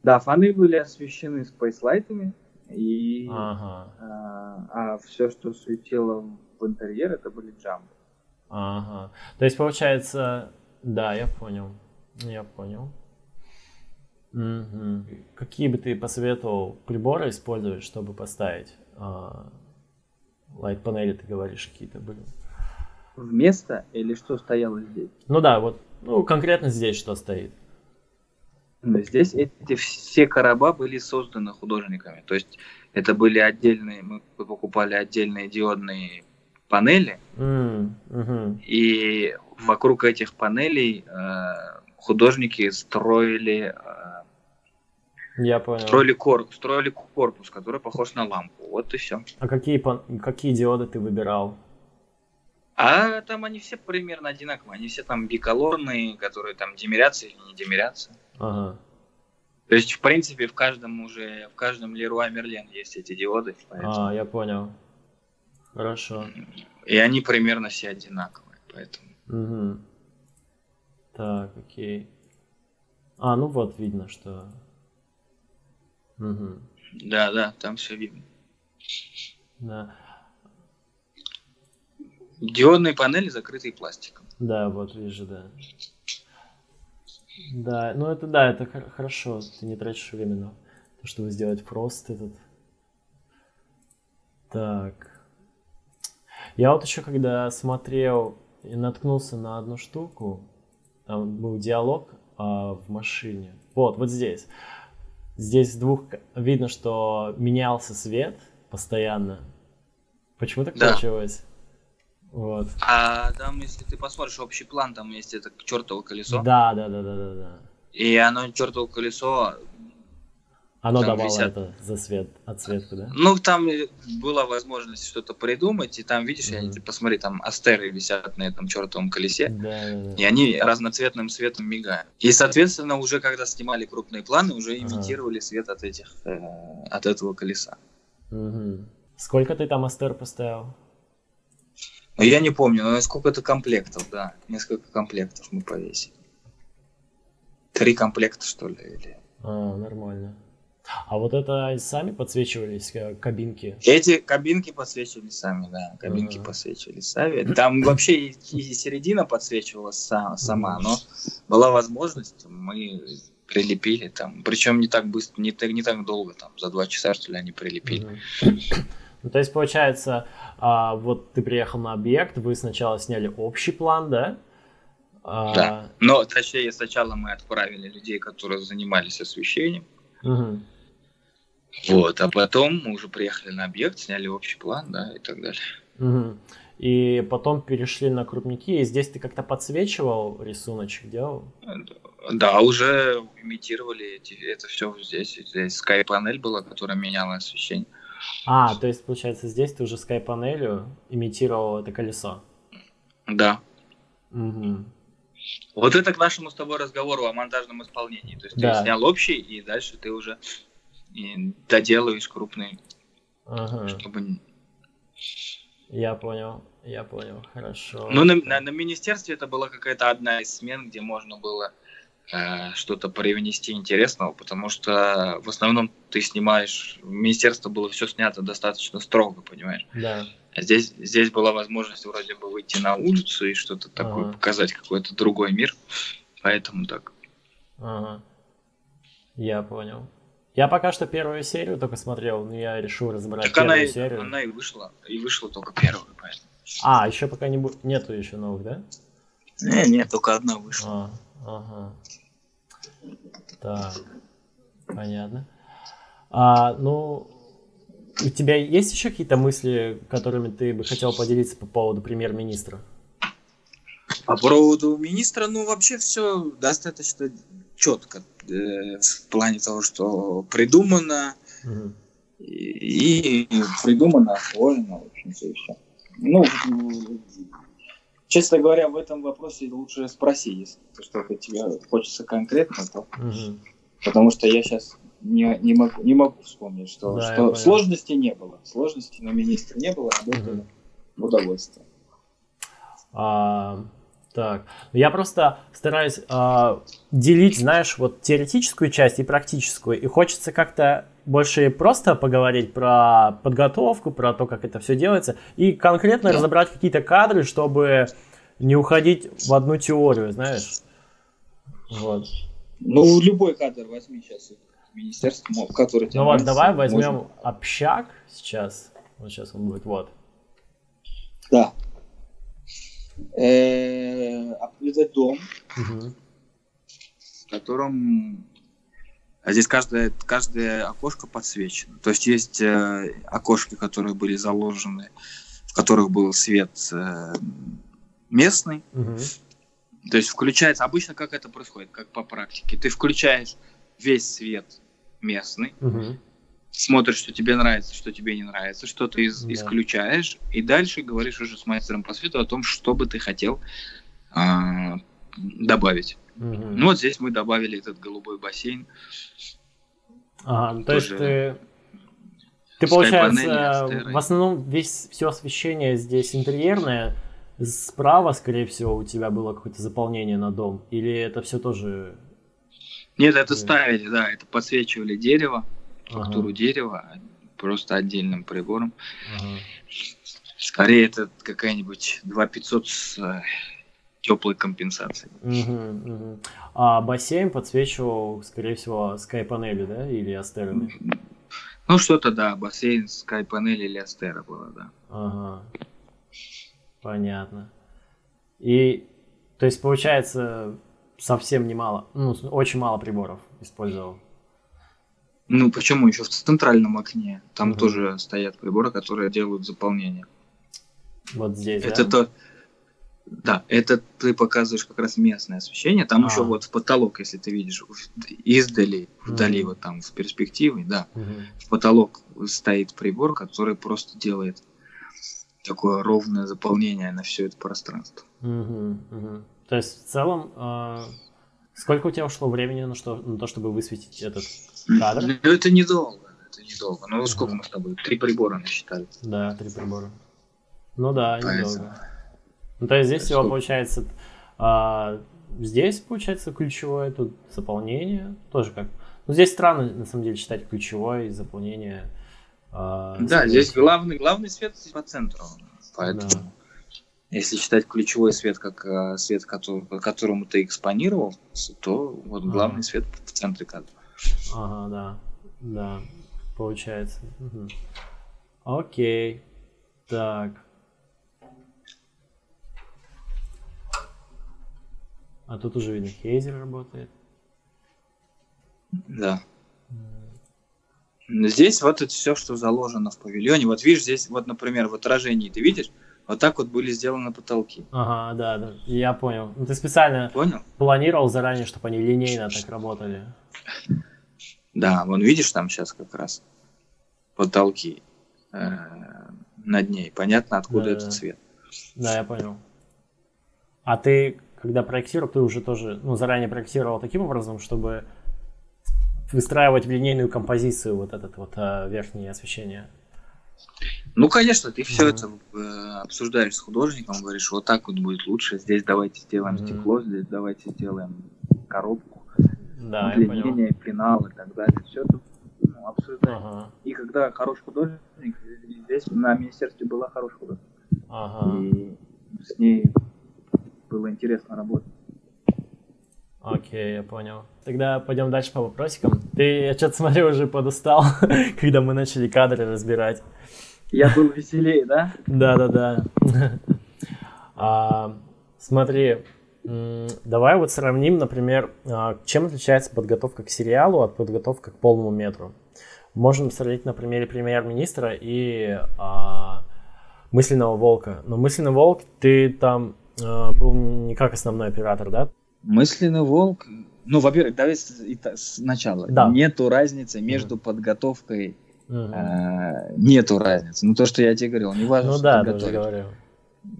Да, фоны были освещены спейслайтами, и ага. а, а все, что светило в интерьер, это были джамбо. Ага. То есть, получается, да, я понял. Я понял. Угу. Какие бы ты посоветовал приборы использовать, чтобы поставить а, лайт панели, ты говоришь, какие-то были? Вместо или что стояло здесь? Ну да, вот ну, конкретно здесь что стоит. Ну, здесь эти все короба были созданы художниками. То есть это были отдельные, мы покупали отдельные диодные панели, mm, угу. и вокруг этих панелей э, художники строили э, я понял. Строили, кор... Строили корпус, который похож на лампу. Вот и все. А какие, какие диоды ты выбирал? А там они все примерно одинаковые. Они все там биколорные, которые там демерятся или не демерятся. Ага. То есть, в принципе, в каждом уже, в каждом Леруа Мерлен есть эти диоды. Поэтому... А, я понял. Хорошо. И они примерно все одинаковые, поэтому. Угу. Так, окей. А, ну вот видно, что Угу. Да, да, там все видно. Да. Диодные панели, закрытые пластиком. Да, вот вижу, да. Да, ну это да, это хорошо, ты не тратишь время на то, чтобы сделать фрост этот. Так. Я вот еще когда смотрел и наткнулся на одну штуку, там был диалог а, в машине. Вот, вот здесь. Здесь двух видно, что менялся свет постоянно. Почему так да. получилось? Вот. А там, если ты посмотришь общий план, там есть это чертово колесо. Да, да, да, да, да, да. И оно чертово колесо Оно там давало висят... это за свет, отсветку, да? Ну, там была возможность что-то придумать, и там, видишь, mm-hmm. я, посмотри, там астеры висят на этом чертовом колесе, да, да, да. и они разноцветным светом мигают. И, соответственно, уже когда снимали крупные планы, уже имитировали ага. свет от этих, э, от этого колеса. Угу. Сколько ты там астер поставил? Ну, я не помню, но сколько-то комплектов, да. Несколько комплектов мы повесили. Три комплекта, что ли, или... А, нормально. А вот это сами подсвечивались э, кабинки? Эти кабинки подсвечивались сами, да. Кабинки uh-huh. подсвечивались сами. Там вообще и, середина подсвечивалась сам, сама, но была возможность, мы прилепили там. Причем не так быстро, не так, не так долго, там, за два часа, что ли, они прилепили. Uh-huh. Ну, то есть, получается, а, вот ты приехал на объект, вы сначала сняли общий план, да? А... Да. Но, точнее, сначала мы отправили людей, которые занимались освещением. Угу. Вот, а потом мы уже приехали на объект, сняли общий план, да, и так далее. Угу. И потом перешли на крупники, и здесь ты как-то подсвечивал рисуночек, делал? Да, уже имитировали эти, это все здесь. Здесь скай-панель была, которая меняла освещение. А, то есть, получается, здесь ты уже скай-панелью имитировал это колесо? Да. Угу. Вот это к нашему с тобой разговору о монтажном исполнении. То есть да. ты снял общий, и дальше ты уже и доделаешь крупный, ага. чтобы... Я понял, я понял, хорошо. Ну, на, на, на министерстве это была какая-то одна из смен, где можно было э, что-то привнести интересного, потому что в основном ты снимаешь, министерство было все снято достаточно строго, понимаешь? Да. А здесь, здесь была возможность вроде бы выйти на улицу и что-то такое, ага. показать какой-то другой мир, поэтому так. Ага. Я понял. Я пока что первую серию только смотрел, но я решил разобрать так первую она серию. она и вышла, и вышла только первая, поэтому. А, еще пока не будет, нету еще новых, да? Не, нет, только одна вышла. А, ага. Так, понятно. А, ну, у тебя есть еще какие-то мысли, которыми ты бы хотел поделиться по поводу премьер-министра? По поводу министра, ну, вообще все достаточно четко э, в плане того, что придумано и, и придумано, освоено, в общем-то, и все. Ну, честно говоря, в этом вопросе лучше спроси, если что-то тебе хочется конкретно, то... Потому что я сейчас не, не, могу, не могу вспомнить, что, да, что сложностей не было. Сложностей на министре не было, работали угу. в удовольствие. А, так, я просто стараюсь э, делить, знаешь, вот теоретическую часть и практическую, и хочется как-то больше просто поговорить про подготовку, про то, как это все делается, и конкретно да. разобрать какие-то кадры, чтобы не уходить в одну теорию, знаешь. Вот. Ну, любой кадр возьми сейчас министерство, который тебе Ну вот, давай возьмем можно... общак сейчас. Вот сейчас он будет, вот. Да э, это дом, в котором а здесь каждое, каждое окошко подсвечено. То есть есть э, окошки, которые были заложены, в которых был свет э, местный. Угу. То есть включается, обычно как это происходит, как по практике. Ты включаешь весь свет местный, угу смотришь, что тебе нравится, что тебе не нравится, что ты из, да. исключаешь, и дальше говоришь уже с мастером по свету о том, что бы ты хотел а, добавить. Угу. Ну вот здесь мы добавили этот голубой бассейн. Ага, ну, то есть ты, ты получается, в основном весь все освещение здесь интерьерное, справа, скорее всего, у тебя было какое-то заполнение на дом, или это все тоже... Нет, это ставили, да, это подсвечивали дерево, фактуру ага. дерева просто отдельным прибором. Ага. Скорее это какая-нибудь 2500 с э, теплой компенсацией. Угу, угу. А бассейн подсвечивал, скорее всего, скай-панели, да, или астерами? Ну, что-то, да, бассейн, скай-панель или астера было, да. Ага. Понятно. И, то есть, получается, совсем немало, ну, очень мало приборов использовал. Ну, почему еще в центральном окне? Там угу. тоже стоят приборы, которые делают заполнение. Вот здесь, Это да? то... Да, это ты показываешь как раз местное освещение. Там а. еще вот в потолок, если ты видишь издали, вдали, mm вот там в перспективе, да, mm в потолок стоит прибор, который просто делает такое ровное заполнение на все это пространство. mm mm То есть в целом, э, сколько у тебя ушло времени на, что, на то, чтобы высветить этот кадр? Ну, это недолго, это недолго. Ну, сколько мы с тобой? Три прибора насчитали. Да, три прибора. Ну да, Поэтому... недолго. Ну, то есть здесь всего получается... А, здесь, получается, ключевое, тут заполнение, тоже как... Ну, здесь странно, на самом деле, читать ключевое и заполнение. А, да, здесь главный, главный свет по центру, поэтому... Да. Если считать ключевой свет как а, свет, который, которому ты экспонировал, то вот главный ага. свет в центре кадра. Ага, да. Да, получается. Угу. Окей. Так. А тут уже видно, Хейзер работает. Да. Здесь вот это все, что заложено в павильоне. Вот видишь, здесь, вот, например, в отражении ты видишь, вот так вот были сделаны потолки. Ага, да, да. Я понял. Ну, ты специально понял? планировал заранее, чтобы они линейно так работали. Да, вон видишь там сейчас как раз потолки э, над ней. Понятно, откуда да, этот да. цвет. Да, я понял. А ты когда проектировал, ты уже тоже ну, заранее проектировал таким образом, чтобы выстраивать в линейную композицию вот этот вот а, верхнее освещение? Ну, конечно, ты все mm-hmm. это э, обсуждаешь с художником, говоришь, вот так вот будет лучше, здесь давайте сделаем mm-hmm. стекло, здесь давайте сделаем коробку, да, удлинение, пенал и так далее. Все это ну, обсуждаем. Ага. И когда хороший художник, здесь на министерстве была хорошая художник. Ага. И с ней было интересно работать. Окей, я понял. Тогда пойдем дальше по вопросикам. Ты, я что-то смотрю, уже подустал, когда мы начали кадры разбирать. Я был веселее, да? Да, да, да. а, смотри, давай вот сравним, например, а, чем отличается подготовка к сериалу от подготовки к полному метру. Можем сравнить на примере премьер-министра и а, мысленного волка. Но мысленный волк, ты там а, был не как основной оператор, да? Мысленный волк, ну, во-первых, давай сначала. Да. Нету разницы между mm подготовкой, mm э, нету разницы. Ну, то, что я тебе говорил, не важно, ну, что да, ты готовишь. Говорил.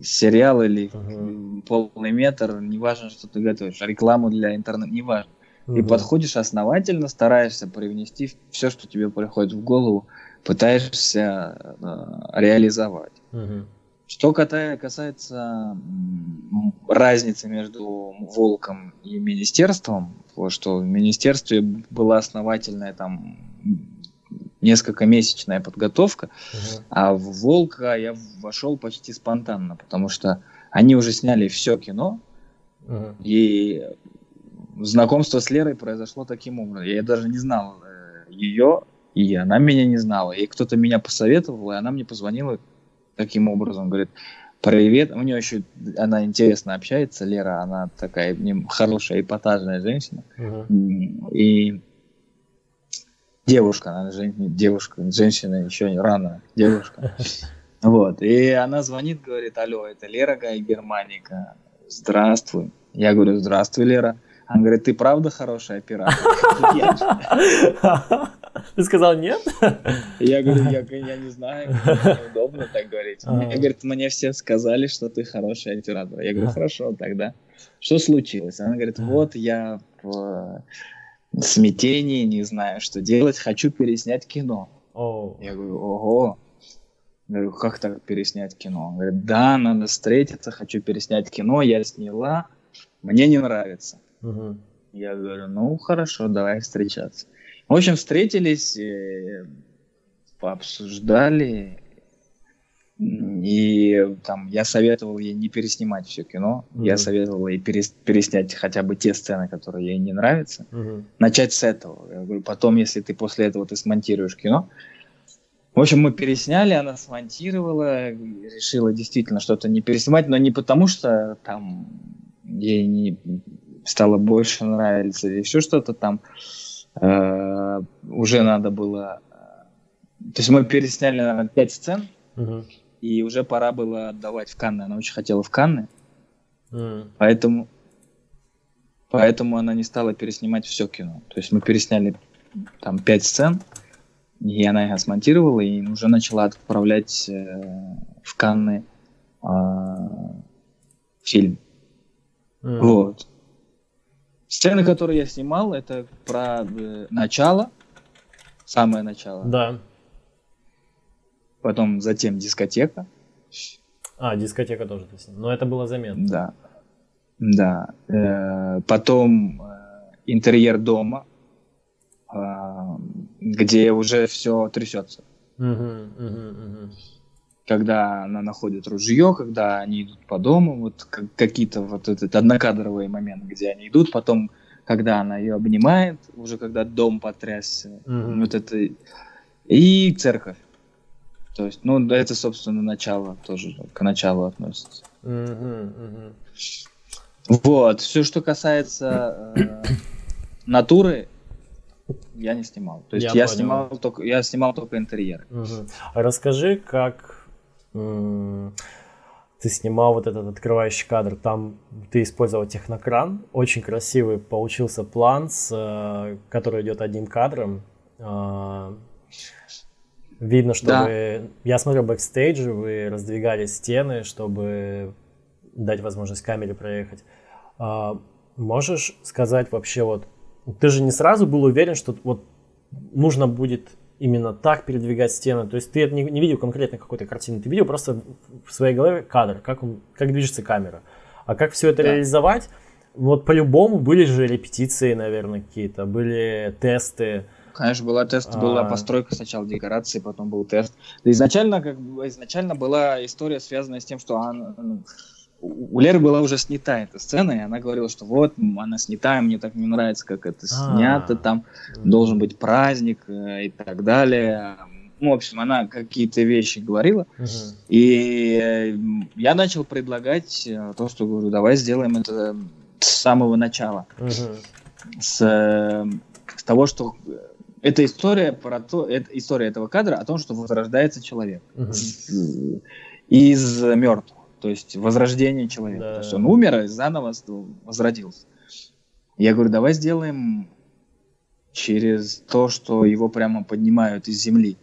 Сериал или mm полный метр, не важно, что ты готовишь. Рекламу для интернета, не важно. mm И подходишь основательно, стараешься привнести все, что тебе приходит в голову, пытаешься э, реализовать. mm что касается разницы между Волком и Министерством, что в Министерстве была основательная там несколько месячная подготовка, uh а в Волка я вошел почти спонтанно, потому что они уже сняли все кино, uh и знакомство с Лерой произошло таким образом. Я даже не знал э, ее, и она меня не знала. И кто-то меня посоветовал, и она мне позвонила таким образом, говорит, привет, у нее еще, она интересно общается, Лера, она такая хорошая, эпатажная женщина, uh-huh. и девушка, она жен, девушка, женщина еще не рано, девушка, вот, и она звонит, говорит, алло, это Лера Гай Германика, здравствуй, я говорю, здравствуй, Лера, она говорит, ты правда хороший оператор? Ты сказал нет? Я говорю, я, я не знаю, неудобно так говорить. А. Мне, говорит, мне все сказали, что ты хороший оператор. Я говорю, хорошо, тогда. Что случилось? Она говорит, вот я смятении, не знаю, что делать, хочу переснять кино. Я говорю, ого. Я говорю, как так переснять кино? Он говорит, да, надо встретиться, хочу переснять кино, я сняла, мне не нравится. Угу. Я говорю, ну хорошо, давай встречаться. В общем, встретились, э, пообсуждали, и там я советовал ей не переснимать все кино, mm-hmm. я советовал ей перес, переснять хотя бы те сцены, которые ей не нравятся, mm-hmm. начать с этого. Я говорю, потом, если ты после этого ты смонтируешь кино, в общем, мы пересняли, она смонтировала, решила действительно что-то не переснимать, но не потому, что там ей не стало больше нравиться или еще что-то там. Э, уже надо было... То есть мы пересняли, наверное, пять сцен, угу. И уже пора было отдавать в Канны. Она очень хотела в Канны. Mm. Поэтому, поэтому она не стала переснимать все кино. То есть мы пересняли там пять сцен, и она их смонтировала и уже начала отправлять э, в Канны э, фильм. Mm. Вот. Сцены, которые я снимал, это про э, начало, самое начало. Да. Потом затем дискотека. А, дискотека тоже ты снимал. Но это было заметно. Да. Да. Э, потом э, интерьер дома, э, где уже все трясется. Угу, угу, угу когда она находит ружье, когда они идут по дому, вот какие-то вот этот однокадровые моменты, где они идут, потом, когда она ее обнимает, уже когда дом потрясся, вот это и церковь. То есть, ну, это, собственно, начало тоже к началу относится. Mm-hmm, mm-hmm. Вот, все, что касается э, натуры, я не снимал. То есть я, я снимал только я снимал только интерьер. Угу. Расскажи, как ты снимал вот этот открывающий кадр, там ты использовал технокран, очень красивый получился план, с, э, который идет одним кадром. Видно, что да. вы... Я смотрю бэкстейдж, вы раздвигали стены, чтобы дать возможность камере проехать. А, можешь сказать вообще вот... Ты же не сразу был уверен, что вот нужно будет именно так передвигать стены. То есть ты не, не видел конкретно какой-то картины, ты видел просто в своей голове кадр, как, он, как движется камера. А как все это да. реализовать? Вот по-любому были же репетиции, наверное, какие-то, были тесты. Конечно, была тест, а... была постройка сначала декорации, потом был тест. изначально, как бы, изначально была история, связанная с тем, что она, ну, у Леры была уже снята эта сцена, и она говорила, что вот, она снята, мне так не нравится, как это снято, там должен быть праздник э, и так далее. Ну, в общем, она какие-то вещи говорила, и э, я начал предлагать э, то, что говорю, давай сделаем это с самого начала. С, с того, что это история про то, это история этого кадра о том, что возрождается человек из мертвого то есть возрождение человека. Да. То есть он умер и заново возродился. Я говорю, давай сделаем через то, что его прямо поднимают из земли.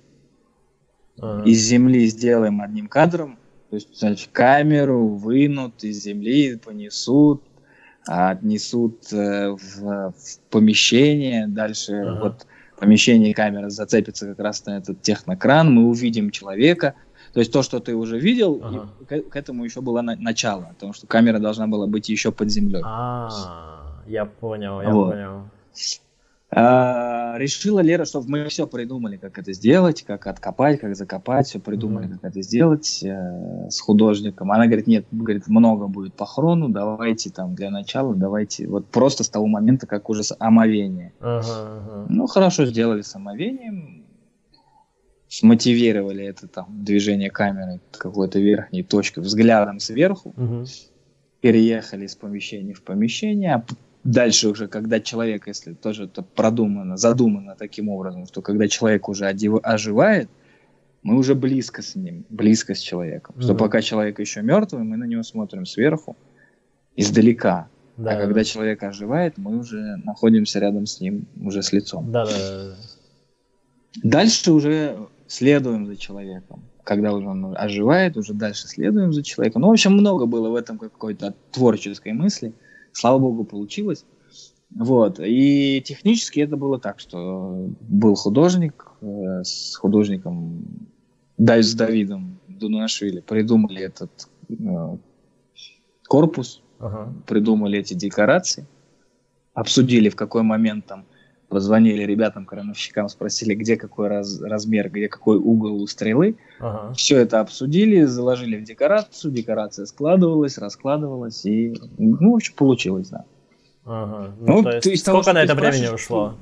Ага. Из земли сделаем одним кадром, то есть значит, камеру вынут из земли, понесут, отнесут э, в, в помещение, дальше ага. вот помещение камера зацепится как раз на этот технокран, мы увидим человека, то есть то, что ты уже видел, ага. к, к этому еще было на, начало, потому что камера должна была быть еще под землей. А, я понял, я вот. понял. А, решила Лера, что мы все придумали, как это сделать, как откопать, как закопать, все придумали, mm-hmm. как это сделать э, с художником. Она говорит, нет, говорит, много будет по хрону, давайте там для начала, давайте вот просто с того момента, как уже омовение. Uh-huh, uh-huh. Ну хорошо, сделали с омовением, смотивировали это там движение камеры какой-то верхней точкой взглядом сверху, угу. переехали из помещения в помещение, а дальше уже, когда человек, если тоже это продумано, задумано таким образом, что когда человек уже оживает, мы уже близко с ним, близко с человеком. Угу. Что пока человек еще мертвый, мы на него смотрим сверху, издалека. Да, а да. когда человек оживает, мы уже находимся рядом с ним, уже с лицом. Да, да, да. Дальше уже следуем за человеком. Когда уже он оживает, уже дальше следуем за человеком. Ну, в общем, много было в этом какой-то творческой мысли. Слава богу, получилось. Вот. И технически это было так, что был художник э, с художником Дай с Давидом Дунашвили придумали этот э, корпус, ага. придумали эти декорации, обсудили в какой момент там позвонили ребятам, крановщикам, спросили, где какой раз, размер, где какой угол у стрелы. Ага. Все это обсудили, заложили в декорацию, декорация складывалась, раскладывалась, и, ну, в общем, получилось, да. Ага. Ну, ну, то есть, есть сколько того, на это времени ушло?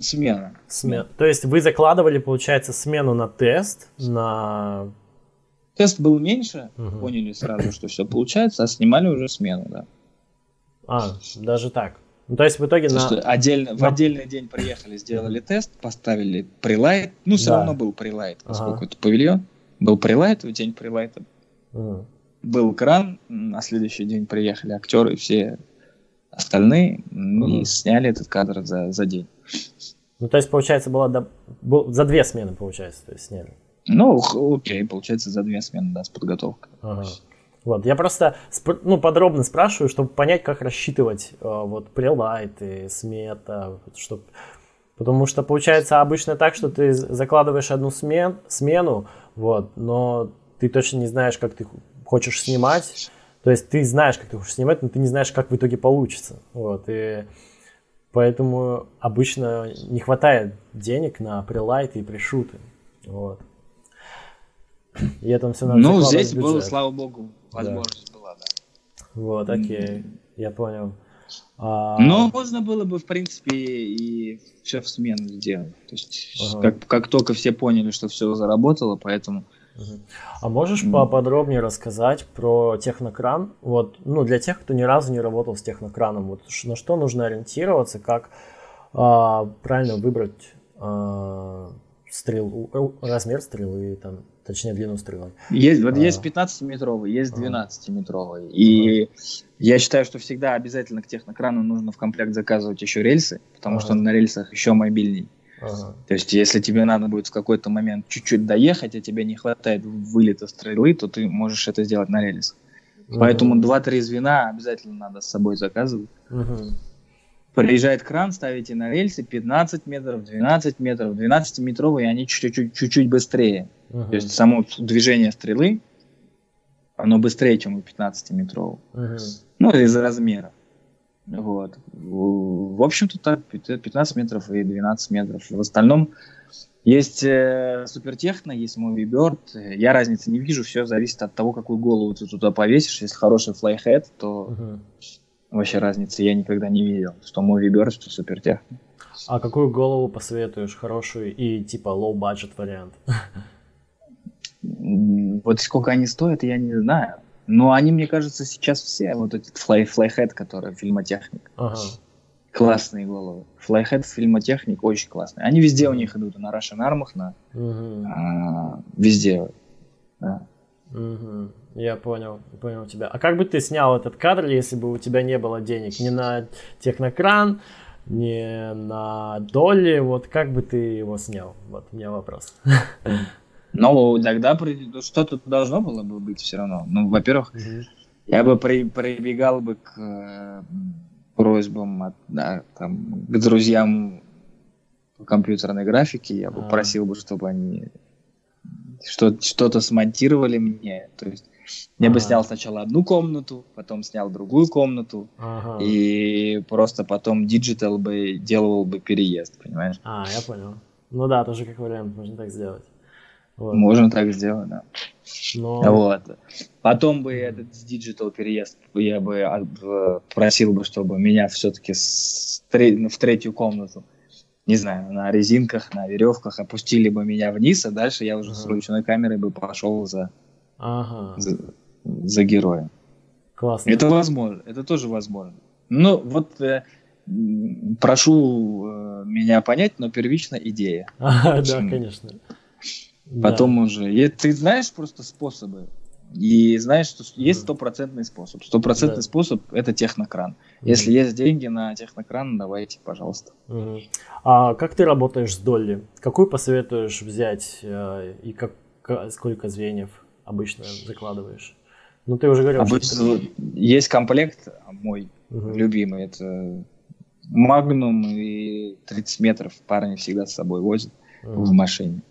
Смена. Смена. То есть вы закладывали, получается, смену на тест, на... Тест был меньше, угу. поняли сразу, что все получается, а снимали уже смену, да. А, даже так. Ну, то есть в итоге на... отдельно, на... в отдельный день приехали, сделали тест, поставили прилайт. Ну, все да. равно был прилайт, поскольку ага. это павильон. Был прилайт в день прилайта. Угу. был кран, на следующий день приехали актеры, все остальные, угу. и сняли этот кадр за, за день. Ну, то есть, получается, было до... был... за две смены, получается, то есть сняли. Ну, окей, получается, за две смены, да, с подготовкой. Ага. Вот, я просто ну, подробно спрашиваю, чтобы понять, как рассчитывать э, вот прелайты, смета, чтобы... Потому что получается обычно так, что ты закладываешь одну смен, смену, вот, но ты точно не знаешь, как ты хочешь снимать. То есть ты знаешь, как ты хочешь снимать, но ты не знаешь, как в итоге получится. Вот, и поэтому обычно не хватает денег на прилайты и пришуты. Вот. И это все надо Ну, здесь было, слава богу, возможность да. была, да. Вот, окей, я понял. А... Но можно было бы, в принципе, и все в смену сделать. То есть, ага. как, как только все поняли, что все заработало, поэтому... А можешь mm. поподробнее рассказать про технокран? Вот, ну, для тех, кто ни разу не работал с технокраном, вот на что нужно ориентироваться, как а, правильно выбрать а, стрелу, размер стрелы, там, точнее длину стрелы. Есть, вот а... есть 15-метровый, есть 12-метровый. И я считаю, что всегда обязательно к технокрану нужно в комплект заказывать еще рельсы, потому ага. что на рельсах еще мобильней. Ага. То есть, если тебе надо будет в какой-то момент чуть-чуть доехать, а тебе не хватает вылета стрелы, то ты можешь это сделать на рельсах. Поэтому 2-3 звена обязательно надо с собой заказывать. Ага. Приезжает кран, ставите на рельсы 15 метров, 12 метров, 12-метровые, они чуть-чуть, быстрее. Uh-huh. То есть само движение стрелы, оно быстрее, чем у 15-метрового. Uh-huh. Ну, из-за размера. Вот. В общем-то, так, 15 метров и 12 метров. В остальном есть э, супертехно, есть Movie Я разницы не вижу, все зависит от того, какую голову ты туда повесишь. Если хороший флайхед, то uh-huh вообще разницы я никогда не видел, что Movie что супертехно. А какую голову посоветуешь, хорошую и типа low budget вариант? Вот сколько они стоят, я не знаю. Но они, мне кажется, сейчас все, вот этот флай, флайхед, который фильмотехник. Ага. Классные головы. Флайхед фильмотехник очень классный. Они везде у них идут, на Russian Armах, на угу. а, везде. Да. Угу. Я понял, понял тебя. А как бы ты снял этот кадр, если бы у тебя не было денег ни на технокран, ни на доли? Вот как бы ты его снял? Вот у меня вопрос. Ну, тогда что-то должно было бы быть все равно. Ну, во-первых, я бы при, прибегал бы к э, просьбам от, да, там, к друзьям по компьютерной графике. Я бы а. просил бы, чтобы они что, что-то смонтировали мне. То есть я ага. бы снял сначала одну комнату, потом снял другую комнату, ага. и просто потом digital бы делал бы переезд, понимаешь? А, я понял. Ну да, тоже как вариант, можно так сделать. Вот. Можно так сделать, да. Но... Вот. Потом бы этот digital переезд я бы просил бы, чтобы меня все-таки в третью комнату, не знаю, на резинках, на веревках опустили бы меня вниз, а дальше я уже ага. с ручной камерой бы пошел за ага. за, за героя. Классно. Это возможно, это тоже возможно. Ну, вот э, прошу э, меня понять, но первично идея. А, да, конечно. Потом да. уже. И ты знаешь просто способы. И знаешь, что есть стопроцентный способ. Стопроцентный да. способ это технокран. Mm-hmm. Если есть деньги на технокран, давайте, пожалуйста. Mm-hmm. А как ты работаешь с Долли? Какую посоветуешь взять э, и как, сколько звеньев? Обычно закладываешь? Ну, ты уже говорил, обычно что... Есть комплект мой угу. любимый, это Магнум и 30 метров парни всегда с собой возят угу. в машине.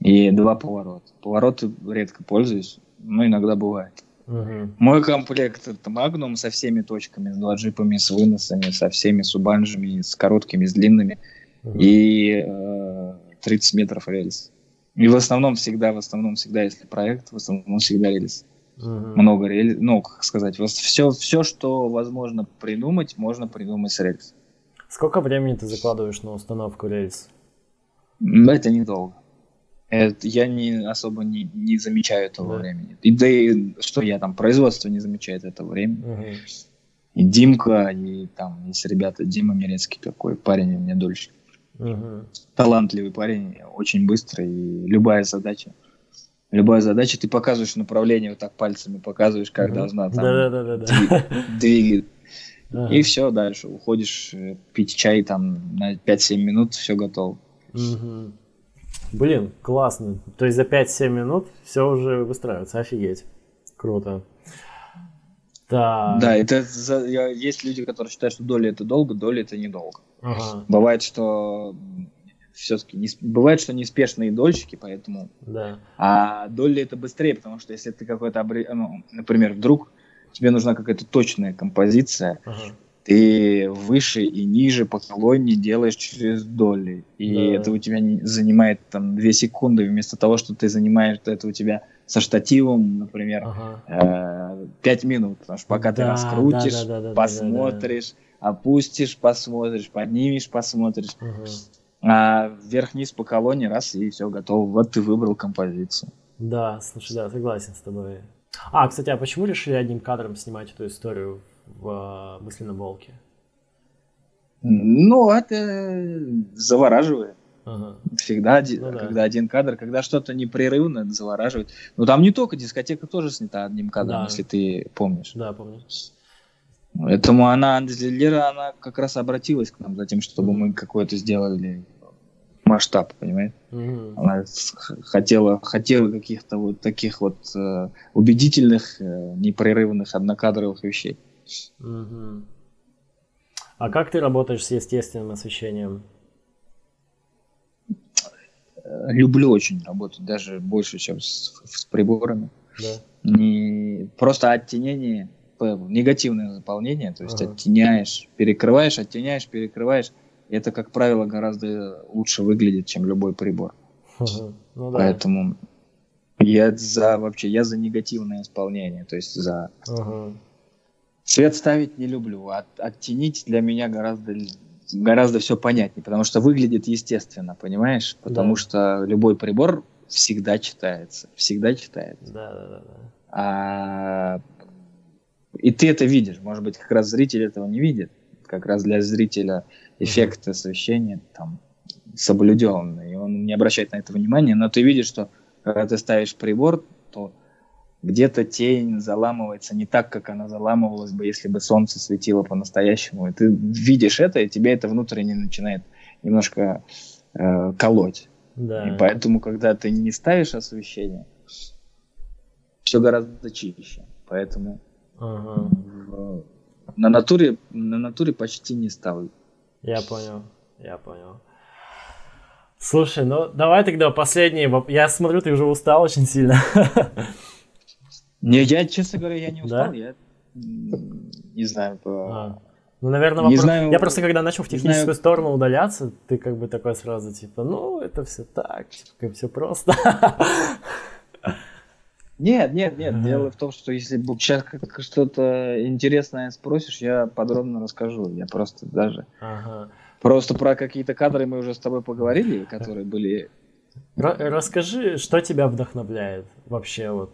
И два поворота. Повороты редко пользуюсь, но иногда бывает. Угу. Мой комплект это Магнум со всеми точками, с джибами, с выносами, со всеми субанжами, с короткими, с длинными. Угу. И э, 30 метров рельс. И в основном всегда, в основном всегда, если проект, в основном всегда рельс. Угу. Много рельс, ну, как сказать, все, все, что возможно придумать, можно придумать с рельс. Сколько времени ты закладываешь на установку рельс? Это недолго. Это, я не особо не, не замечаю этого да. времени. И да и что я там, производство не замечает этого времени. Угу. И Димка, и там есть ребята, Дима Мирецкий такой парень у меня дольше. Угу. Талантливый парень, очень быстрый, и любая задача любая задача, ты показываешь направление, вот так пальцами показываешь, как угу. должна там да, да, да, да. двигать. Ага. И все, дальше уходишь э, пить чай там на 5-7 минут, все готово. Угу. Блин, классно. То есть за 5-7 минут все уже выстраивается. Офигеть. Круто. Да. Да, это за, есть люди, которые считают, что доля это долго, доля это недолго. Ага. Бывает, что все-таки не, бывает, что неспешные дольщики, поэтому. Да. А доля это быстрее, потому что если ты какой-то, ну, например, вдруг тебе нужна какая-то точная композиция, ага. ты выше и ниже по колонне делаешь через доли. И да. это у тебя не, занимает там 2 секунды, вместо того, что ты занимаешь, это у тебя со штативом, например, ага. э, 5 минут. Потому что пока да, ты раскрутишь, да, да, да, посмотришь, да, да, да. опустишь, посмотришь, поднимешь, посмотришь. Ага. А вверх-вниз по колонне, раз, и все, готово. Вот ты выбрал композицию. Да, слушай, да, согласен с тобой. А, кстати, а почему решили одним кадром снимать эту историю в uh, «Мысленном волке»? Ну, это завораживает. Ага. Всегда, ну, да. когда один кадр, когда что-то непрерывно, завораживает. Но там не только дискотека тоже снята одним кадром, да. если ты помнишь. Да, помню. Поэтому она, Лера, она как раз обратилась к нам за тем, чтобы мы какое-то сделали масштаб, понимаешь? Mm-hmm. Она хотела, хотела каких-то вот таких вот э, убедительных, э, непрерывных, однокадровых вещей. Mm-hmm. А как ты работаешь с естественным освещением? Люблю очень работать, даже больше, чем с, с приборами. Да. Не, просто оттенение, негативное заполнение, то есть ага. оттеняешь, перекрываешь, оттеняешь, перекрываешь это, как правило, гораздо лучше выглядит, чем любой прибор. Ну, да. Поэтому я за вообще я за негативное исполнение, то есть за ага. свет ставить не люблю, а оттенить для меня гораздо гораздо все понятнее, потому что выглядит естественно, понимаешь? Потому да. что любой прибор всегда читается, всегда читается. Да, да, да. А и ты это видишь, может быть, как раз зритель этого не видит, как раз для зрителя эффект освещения там соблюден, и он не обращает на это внимания, но ты видишь, что когда ты ставишь прибор, то где-то тень заламывается не так, как она заламывалась бы, если бы солнце светило по-настоящему. И ты видишь это, и тебя это внутренне начинает немножко э, колоть. Да. И поэтому, когда ты не ставишь освещение, все гораздо чище. Поэтому ага. в, на натуре на натуре почти не ставлю. Я понял, я понял. Слушай, ну давай тогда последний. Я смотрю, ты уже устал очень сильно. Не, я, честно говоря, я не устал. Да? Я не знаю. По... А. Ну, наверное, вопрос... знаю... я просто когда начал в техническую знаю... сторону удаляться, ты как бы такой сразу типа, ну, это все так, типа, все просто. Нет, нет, нет. Ага. Дело в том, что если сейчас что-то интересное спросишь, я подробно расскажу. Я просто даже... Ага. Просто про какие-то кадры мы уже с тобой поговорили, которые были... Расскажи, что тебя вдохновляет вообще вот?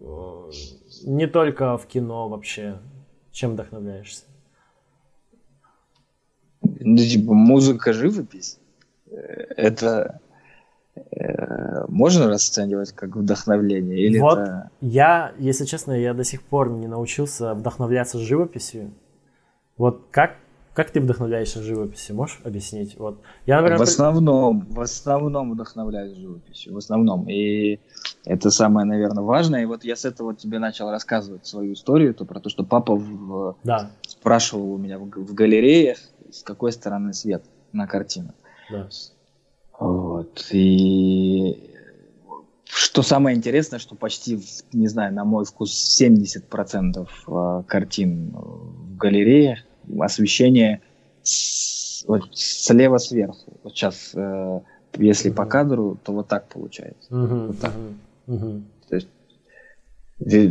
Не только в кино вообще. Чем вдохновляешься? Ну, типа, музыка, живопись. Э, это Э, можно расценивать как вдохновление? Или вот это... я, если честно, я до сих пор не научился вдохновляться живописью. Вот как, как ты вдохновляешься живописью? Можешь объяснить? Вот я, например, в основном, в основном вдохновляюсь живописью, в основном. И это самое, наверное, важное. И вот я с этого тебе начал рассказывать свою историю, то про то, что папа в... да. спрашивал у меня в, в галереях, с какой стороны свет на картинах. Да. Вот. И что самое интересное, что почти, не знаю, на мой вкус, 70% а, картин в галерее освещение с, вот, слева сверху. Вот сейчас, э, если uh-huh. по кадру, то вот так получается. Uh-huh. Вот так. Uh-huh. То есть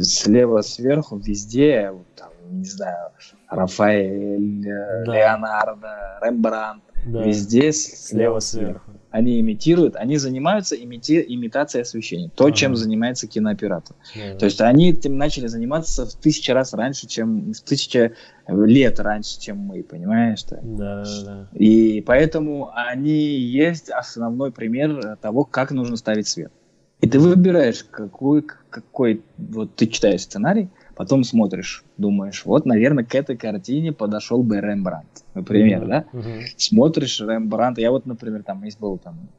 слева сверху везде, вот, там, не знаю, Рафаэль, да. Леонардо, Рембрандт, да. везде слева сверху они имитируют, они занимаются имити, имитацией освещения, то, ага. чем занимается кинооператор. Да, то есть они этим начали заниматься в тысячу раз раньше, чем в тысячу лет раньше, чем мы, понимаешь? Да, да, да. И поэтому они есть основной пример того, как нужно ставить свет. И ты выбираешь, какой, какой вот ты читаешь сценарий, потом смотришь, думаешь, вот, наверное, к этой картине подошел бы Рембрандт, например, mm-hmm. да? Mm-hmm. Смотришь Рембрандт, я вот, например, там есть был там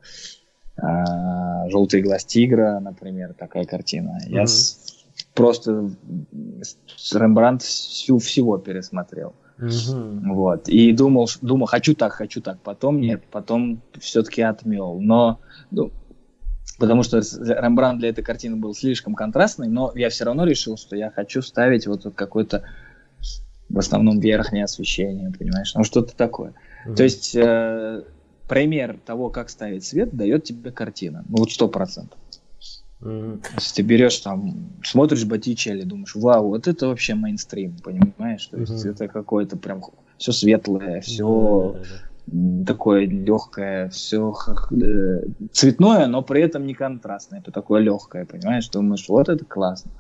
а, «Желтый глаз тигра», например, такая картина. Mm-hmm. Я с, просто с Рембрандт всю всего пересмотрел. Угу. Вот. И думал, думал, хочу так, хочу так. Потом нет, потом все-таки отмел. Но ну, потому что Рембрандт для этой картины был слишком контрастный, но я все равно решил, что я хочу ставить вот какой-то в основном верхнее освещение, понимаешь, ну что-то такое. Mm-hmm. То есть э, пример того, как ставить свет, дает тебе картина, ну вот сто процентов. Mm-hmm. Если ты берешь там, смотришь Боттичелли, думаешь, вау, вот это вообще мейнстрим, понимаешь? То есть mm-hmm. это какое-то прям все светлое, все mm-hmm такое легкое, все э, цветное, но при этом не контрастное. Это такое легкое, понимаешь? Думаешь, вот это классно.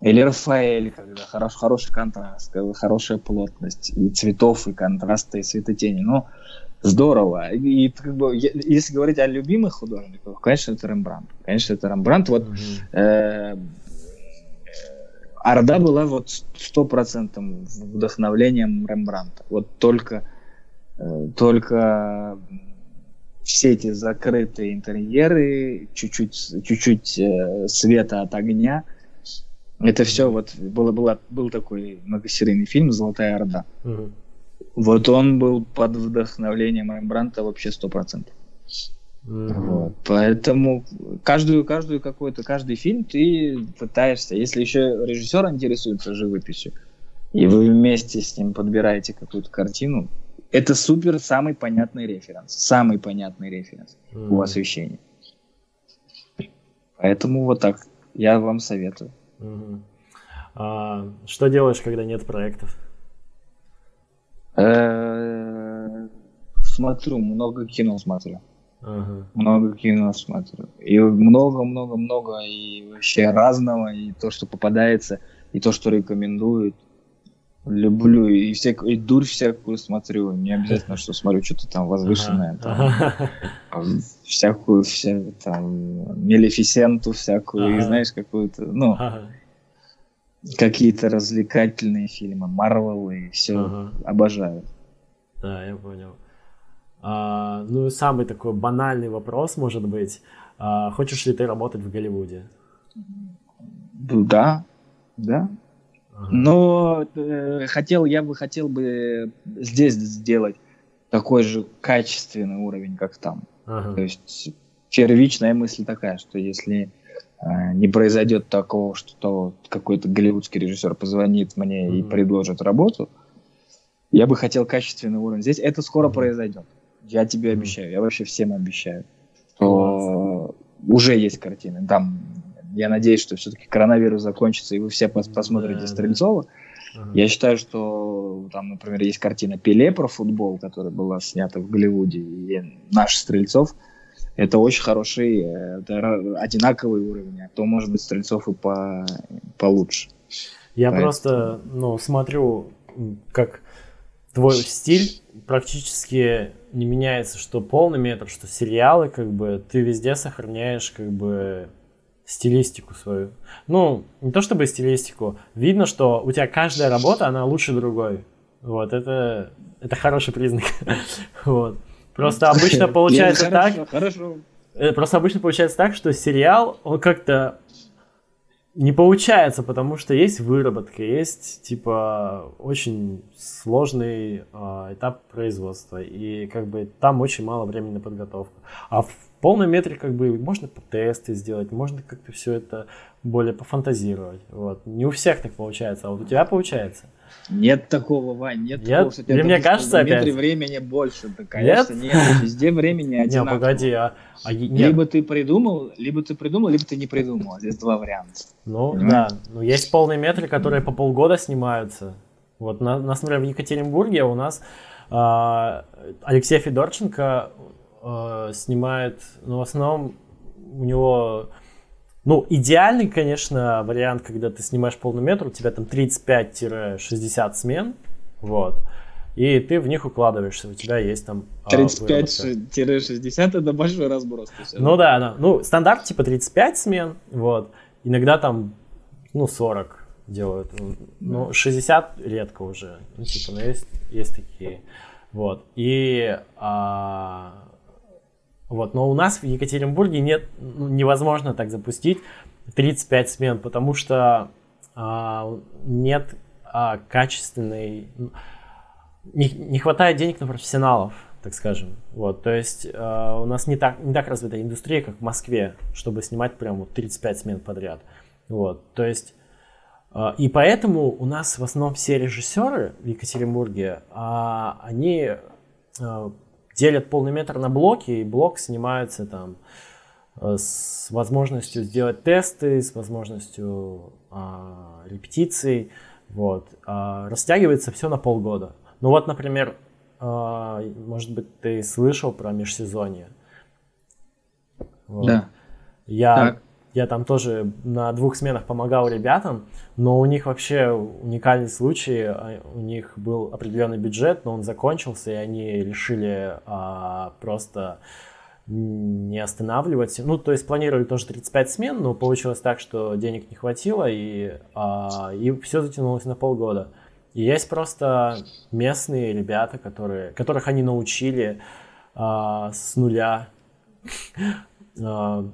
Или Рафаэль, когда хорош, хороший контраст, когда хорошая плотность и цветов, и контраста, и светотени. Ну, здорово. И как бы, если говорить о любимых художниках, конечно, это Рембрандт. Конечно, это Рембрандт. Вот mm-hmm. Орда была вот стопроцентным вдохновлением Рембрандта. Вот только Э, только все эти закрытые интерьеры, чуть-чуть, чуть-чуть э, света от огня. Это все вот было, было, был такой многосерийный фильм «Золотая Орда». Угу. Вот он был под вдохновлением Рембранта вообще сто процентов. Mm-hmm. Вот. Поэтому каждую, каждую какой-то, каждый фильм ты пытаешься, если еще режиссер интересуется живописью, и вы вместе с ним подбираете какую-то картину, это супер самый понятный референс. Самый понятный референс mm. у освещения. Поэтому вот так. Я вам советую. А, что делаешь, когда нет проектов? Э, смотрю, много кино смотрю. Uh-huh. Много кино смотрю. И много-много-много, и вообще разного, и то, что попадается, и то, что рекомендуют. Люблю и, всяк, и дурь всякую смотрю. Не обязательно, что смотрю что-то там возвышенное. Там, всякую, вся, там, Мелефисенту всякую, и знаешь, какую-то, ну, какие-то развлекательные фильмы, Марвел и все. Обожаю. Да, я понял. А, ну, самый такой банальный вопрос, может быть. А, хочешь ли ты работать в Голливуде? Да, да. Но э, хотел, я бы хотел бы здесь сделать такой же качественный уровень, как там. Ага. То есть первичная мысль такая, что если э, не произойдет такого, что какой-то голливудский режиссер позвонит мне mm-hmm. и предложит работу, я бы хотел качественный уровень здесь. Это скоро mm-hmm. произойдет. Я тебе mm-hmm. обещаю. Я вообще всем обещаю. Что уже есть картины. Там я надеюсь, что все-таки коронавирус закончится, и вы все пос посмотрите да, Стрельцова. Да. Ага. Я считаю, что там, например, есть картина Пеле про футбол, которая была снята в Голливуде, и наш Стрельцов. Это очень хороший, это одинаковый уровень, а то, может быть, Стрельцов и по, получше. Я Поэтому... просто, ну, смотрю, как твой стиль практически не меняется, что полный метр, что сериалы, как бы, ты везде сохраняешь, как бы, стилистику свою. Ну, не то чтобы стилистику. Видно, что у тебя каждая работа, она лучше другой. Вот, это, это хороший признак. вот. Просто обычно получается так... Хорошо. Э, просто обычно получается так, что сериал, он как-то не получается, потому что есть выработка, есть типа очень сложный э, этап производства, и как бы там очень мало времени на подготовку. А в полном метре как бы можно тесты сделать, можно как-то все это более пофантазировать. Вот. Не у всех так получается, а вот у тебя получается. Нет такого, Вань, нет, нет? такого, что Или мне кажется, опять? метре времени больше. Да, конечно, нет? нет, везде времени одинаково. Не, погоди, а, а Либо ты придумал, либо ты придумал, либо ты не придумал. Здесь два варианта. Ну, Понимаешь? да. Ну, есть полные метры, которые по полгода снимаются. Вот, на, нас, например, в Екатеринбурге у нас э, Алексей Федорченко э, снимает, ну, в основном у него ну, идеальный, конечно, вариант, когда ты снимаешь полный метр, у тебя там 35-60 смен, вот. и ты в них укладываешься, у тебя есть там 35-60 а, это большой разброс. Ну да, да, ну стандарт типа 35 смен, вот, иногда там, ну 40 делают, ну 60 редко уже, ну типа, но есть, есть такие, вот, и а, вот, но у нас в Екатеринбурге нет, ну, невозможно так запустить 35 смен, потому что а, нет а, качественной, не, не хватает денег на профессионалов, так скажем. Вот, то есть э, у нас не так, не так развита индустрия, как в Москве, чтобы снимать прям вот 35 смен подряд. Вот, то есть э, и поэтому у нас в основном все режиссеры в Екатеринбурге, э, они э, делят полный метр на блоки, и блок снимается там э, с возможностью сделать тесты, с возможностью э, репетиций, вот. А растягивается все на полгода. Ну вот, например, а, может быть, ты слышал про межсезонье. Вот. Да. Я, я там тоже на двух сменах помогал ребятам, но у них вообще уникальный случай. А, у них был определенный бюджет, но он закончился, и они решили а, просто не останавливать. Ну, то есть планировали тоже 35 смен, но получилось так, что денег не хватило, и, а, и все затянулось на полгода. И есть просто местные ребята, которые, которых они научили а, с нуля. а,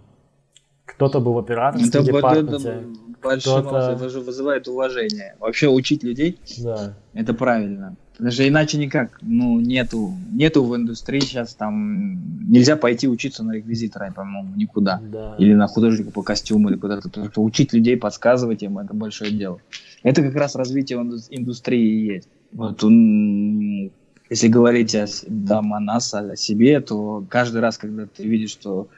кто-то был оператором это. Это, это же вызывает уважение. Вообще учить людей, да. это правильно. Даже иначе никак. Ну, нету, нету в индустрии сейчас там... Нельзя пойти учиться на реквизитора, по-моему, никуда. Да. Или на художника по костюму, или куда-то. Потому что учить людей, подсказывать им, это большое дело. Это как раз развитие индустрии и есть. Вот он, если говорить о, там, о нас, о себе, то каждый раз, когда ты видишь, что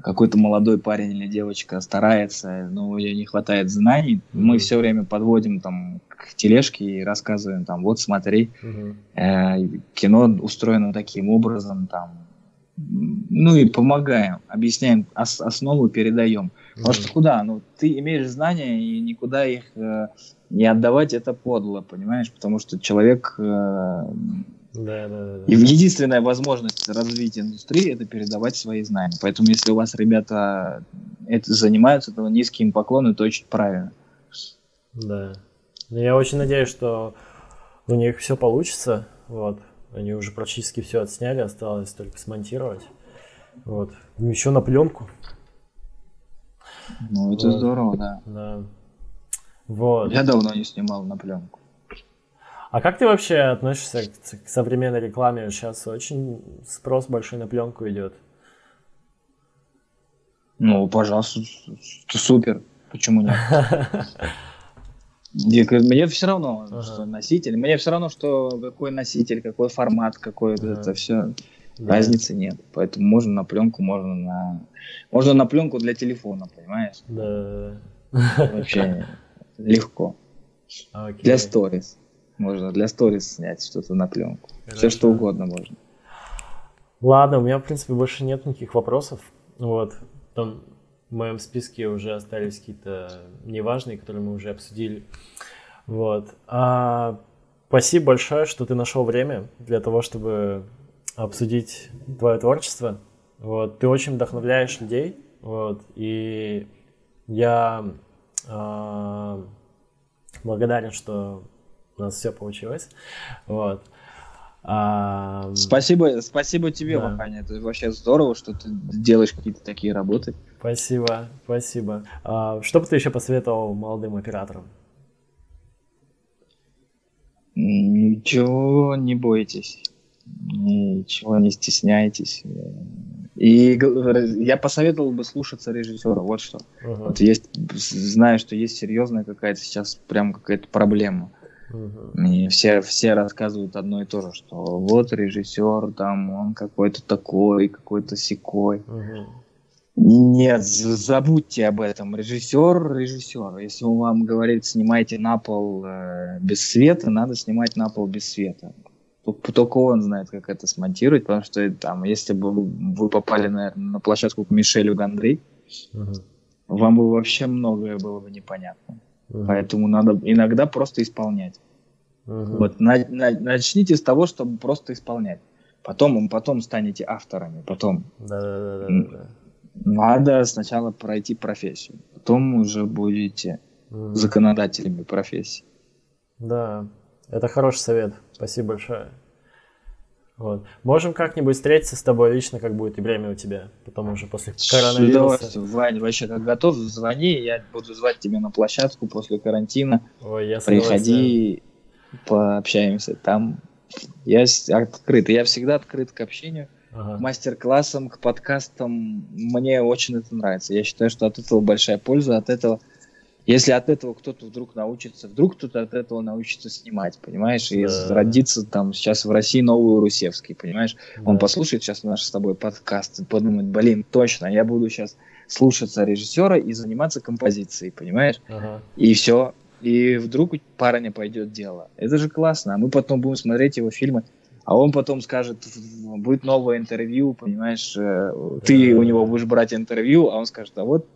какой-то молодой парень или девочка старается, но у нее не хватает знаний, mm-hmm. мы все время подводим там к тележке и рассказываем там, вот смотри, mm-hmm. э, кино устроено таким образом, там, ну и помогаем, объясняем ос- основу, передаем. Mm-hmm. Потому что куда? Ну, ты имеешь знания и никуда их э, не отдавать это подло, понимаешь? Потому что человек э, да, да, да. И единственная возможность развить индустрии это передавать свои знания. Поэтому, если у вас ребята это занимаются, то низкий им поклон, это очень правильно. Да. Ну, я очень надеюсь, что у них все получится. Вот. Они уже практически все отсняли, осталось только смонтировать. Вот. Ну, еще на пленку. Ну, это вот. здорово, да. Да. Вот. Я давно не снимал на пленку. А как ты вообще относишься к, к современной рекламе? Сейчас очень спрос большой на пленку идет. Ну, пожалуйста, супер. Почему нет? Мне все равно, ага. что носитель. Мне все равно, что какой носитель, какой формат, какой ага. это все. Да. Разницы нет. Поэтому можно на пленку, можно на. Можно на пленку для телефона, понимаешь? Да. Вообще легко. Okay. Для сторис. Можно для сторис снять что-то на пленку. Хорошо. Все что угодно можно. Ладно, у меня, в принципе, больше нет никаких вопросов. Вот. Там в моем списке уже остались какие-то неважные, которые мы уже обсудили. Вот. А, спасибо большое, что ты нашел время для того, чтобы обсудить твое творчество. Вот. Ты очень вдохновляешь людей. Вот. И я а, благодарен, что у нас все получилось. Вот. А... Спасибо, спасибо тебе, да. Ваханя. Это вообще здорово, что ты делаешь какие-то такие работы. Спасибо, спасибо. А, что бы ты еще посоветовал молодым операторам? Ничего не бойтесь, ничего не стесняйтесь. И я посоветовал бы слушаться режиссера, вот что. Uh-huh. Вот есть, знаю, что есть серьезная какая-то сейчас прям какая-то проблема. И все, все рассказывают одно и то же, что вот режиссер, там он какой-то такой, какой-то секой. Нет, забудьте об этом. Режиссер, режиссер. Если он вам говорит, снимайте на пол э, без света, надо снимать на пол без света. Только он знает, как это смонтировать, потому что там, если бы вы попали, наверное, на площадку к Мишелю Гандри, uh-huh. вам бы вообще многое было бы непонятно. Uh-huh. Поэтому надо иногда просто исполнять. Угу. Вот на, на, начните с того, чтобы просто исполнять. Потом, потом станете авторами, потом. Да, да, да, да. Надо сначала пройти профессию, потом уже будете угу. законодателями профессии. Да, это хороший совет. Спасибо большое. Вот. Можем как-нибудь встретиться с тобой лично, как будет и время у тебя, потом уже после коронавируса. Вань, вообще как готов, звони, я буду звать тебя на площадку после карантина. Ой, я Приходи, пообщаемся. Там я открыт, я всегда открыт к общению, ага. к мастер-классам, к подкастам. Мне очень это нравится. Я считаю, что от этого большая польза, от этого если от этого кто-то вдруг научится, вдруг кто-то от этого научится снимать, понимаешь, и да. родится там сейчас в России новый Русевский, понимаешь, да. он послушает сейчас наш с тобой подкаст и подумает, блин, точно, я буду сейчас слушаться режиссера и заниматься композицией, понимаешь, ага. и все, и вдруг парня пойдет дело. Это же классно, а мы потом будем смотреть его фильмы, а он потом скажет, будет новое интервью, понимаешь, э, ты у него будешь брать интервью, а он скажет, а вот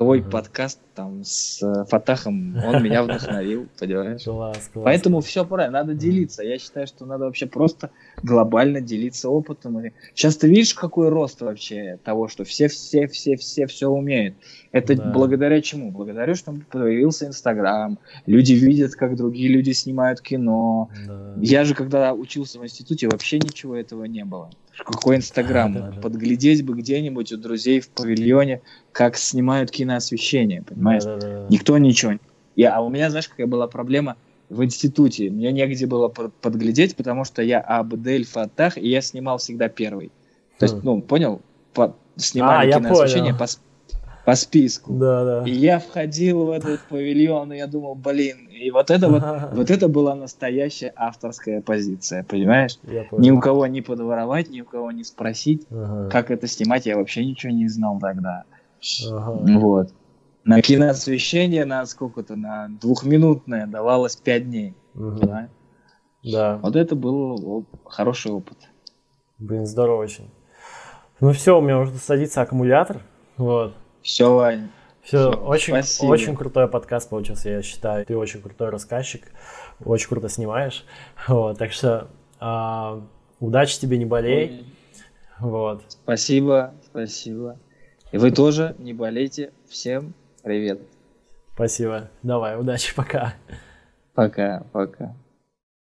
твой uh-huh. подкаст там с э, Фатахом, он меня вдохновил, понимаешь? Класс, класс. Поэтому все правильно, надо делиться. Я считаю, что надо вообще просто глобально делиться опытом. Сейчас ты видишь, какой рост вообще того, что все, все, все, все, все умеют. Это да. благодаря чему? Благодаря, что появился Инстаграм, люди видят, как другие люди снимают кино. Да. Я же, когда учился в институте, вообще ничего этого не было. Какой Инстаграм? Да, да, Подглядеть бы где-нибудь у друзей в павильоне, как снимают киноосвещение, понимаешь? Да, да, да. Никто ничего. Я, а у меня, знаешь, какая была проблема в институте? Мне негде было подглядеть, потому что я Абдель Фатах, и я снимал всегда первый. То есть, хм. ну, понял? По, снимали а, киноосвещение по, по списку. Да, да. И я входил в этот павильон, и я думал, блин, и вот это вот, вот это была настоящая авторская позиция, понимаешь? Ни у кого не подворовать, ни у кого не спросить, ага. как это снимать, я вообще ничего не знал тогда. Ага. Вот. На киноосвещение на сколько-то, на двухминутное давалось пять дней. Угу. Да? да. Вот это был хороший опыт. Блин, здорово очень. Ну все, у меня уже садится аккумулятор. Вот. Все, Вань. Все, очень, очень крутой подкаст получился, я считаю. Ты очень крутой рассказчик, очень круто снимаешь. Вот, так что э, удачи тебе, не болей. Вот. Спасибо, спасибо. И вы тоже не болейте. Всем привет. Спасибо. Давай, удачи, пока. Пока, пока.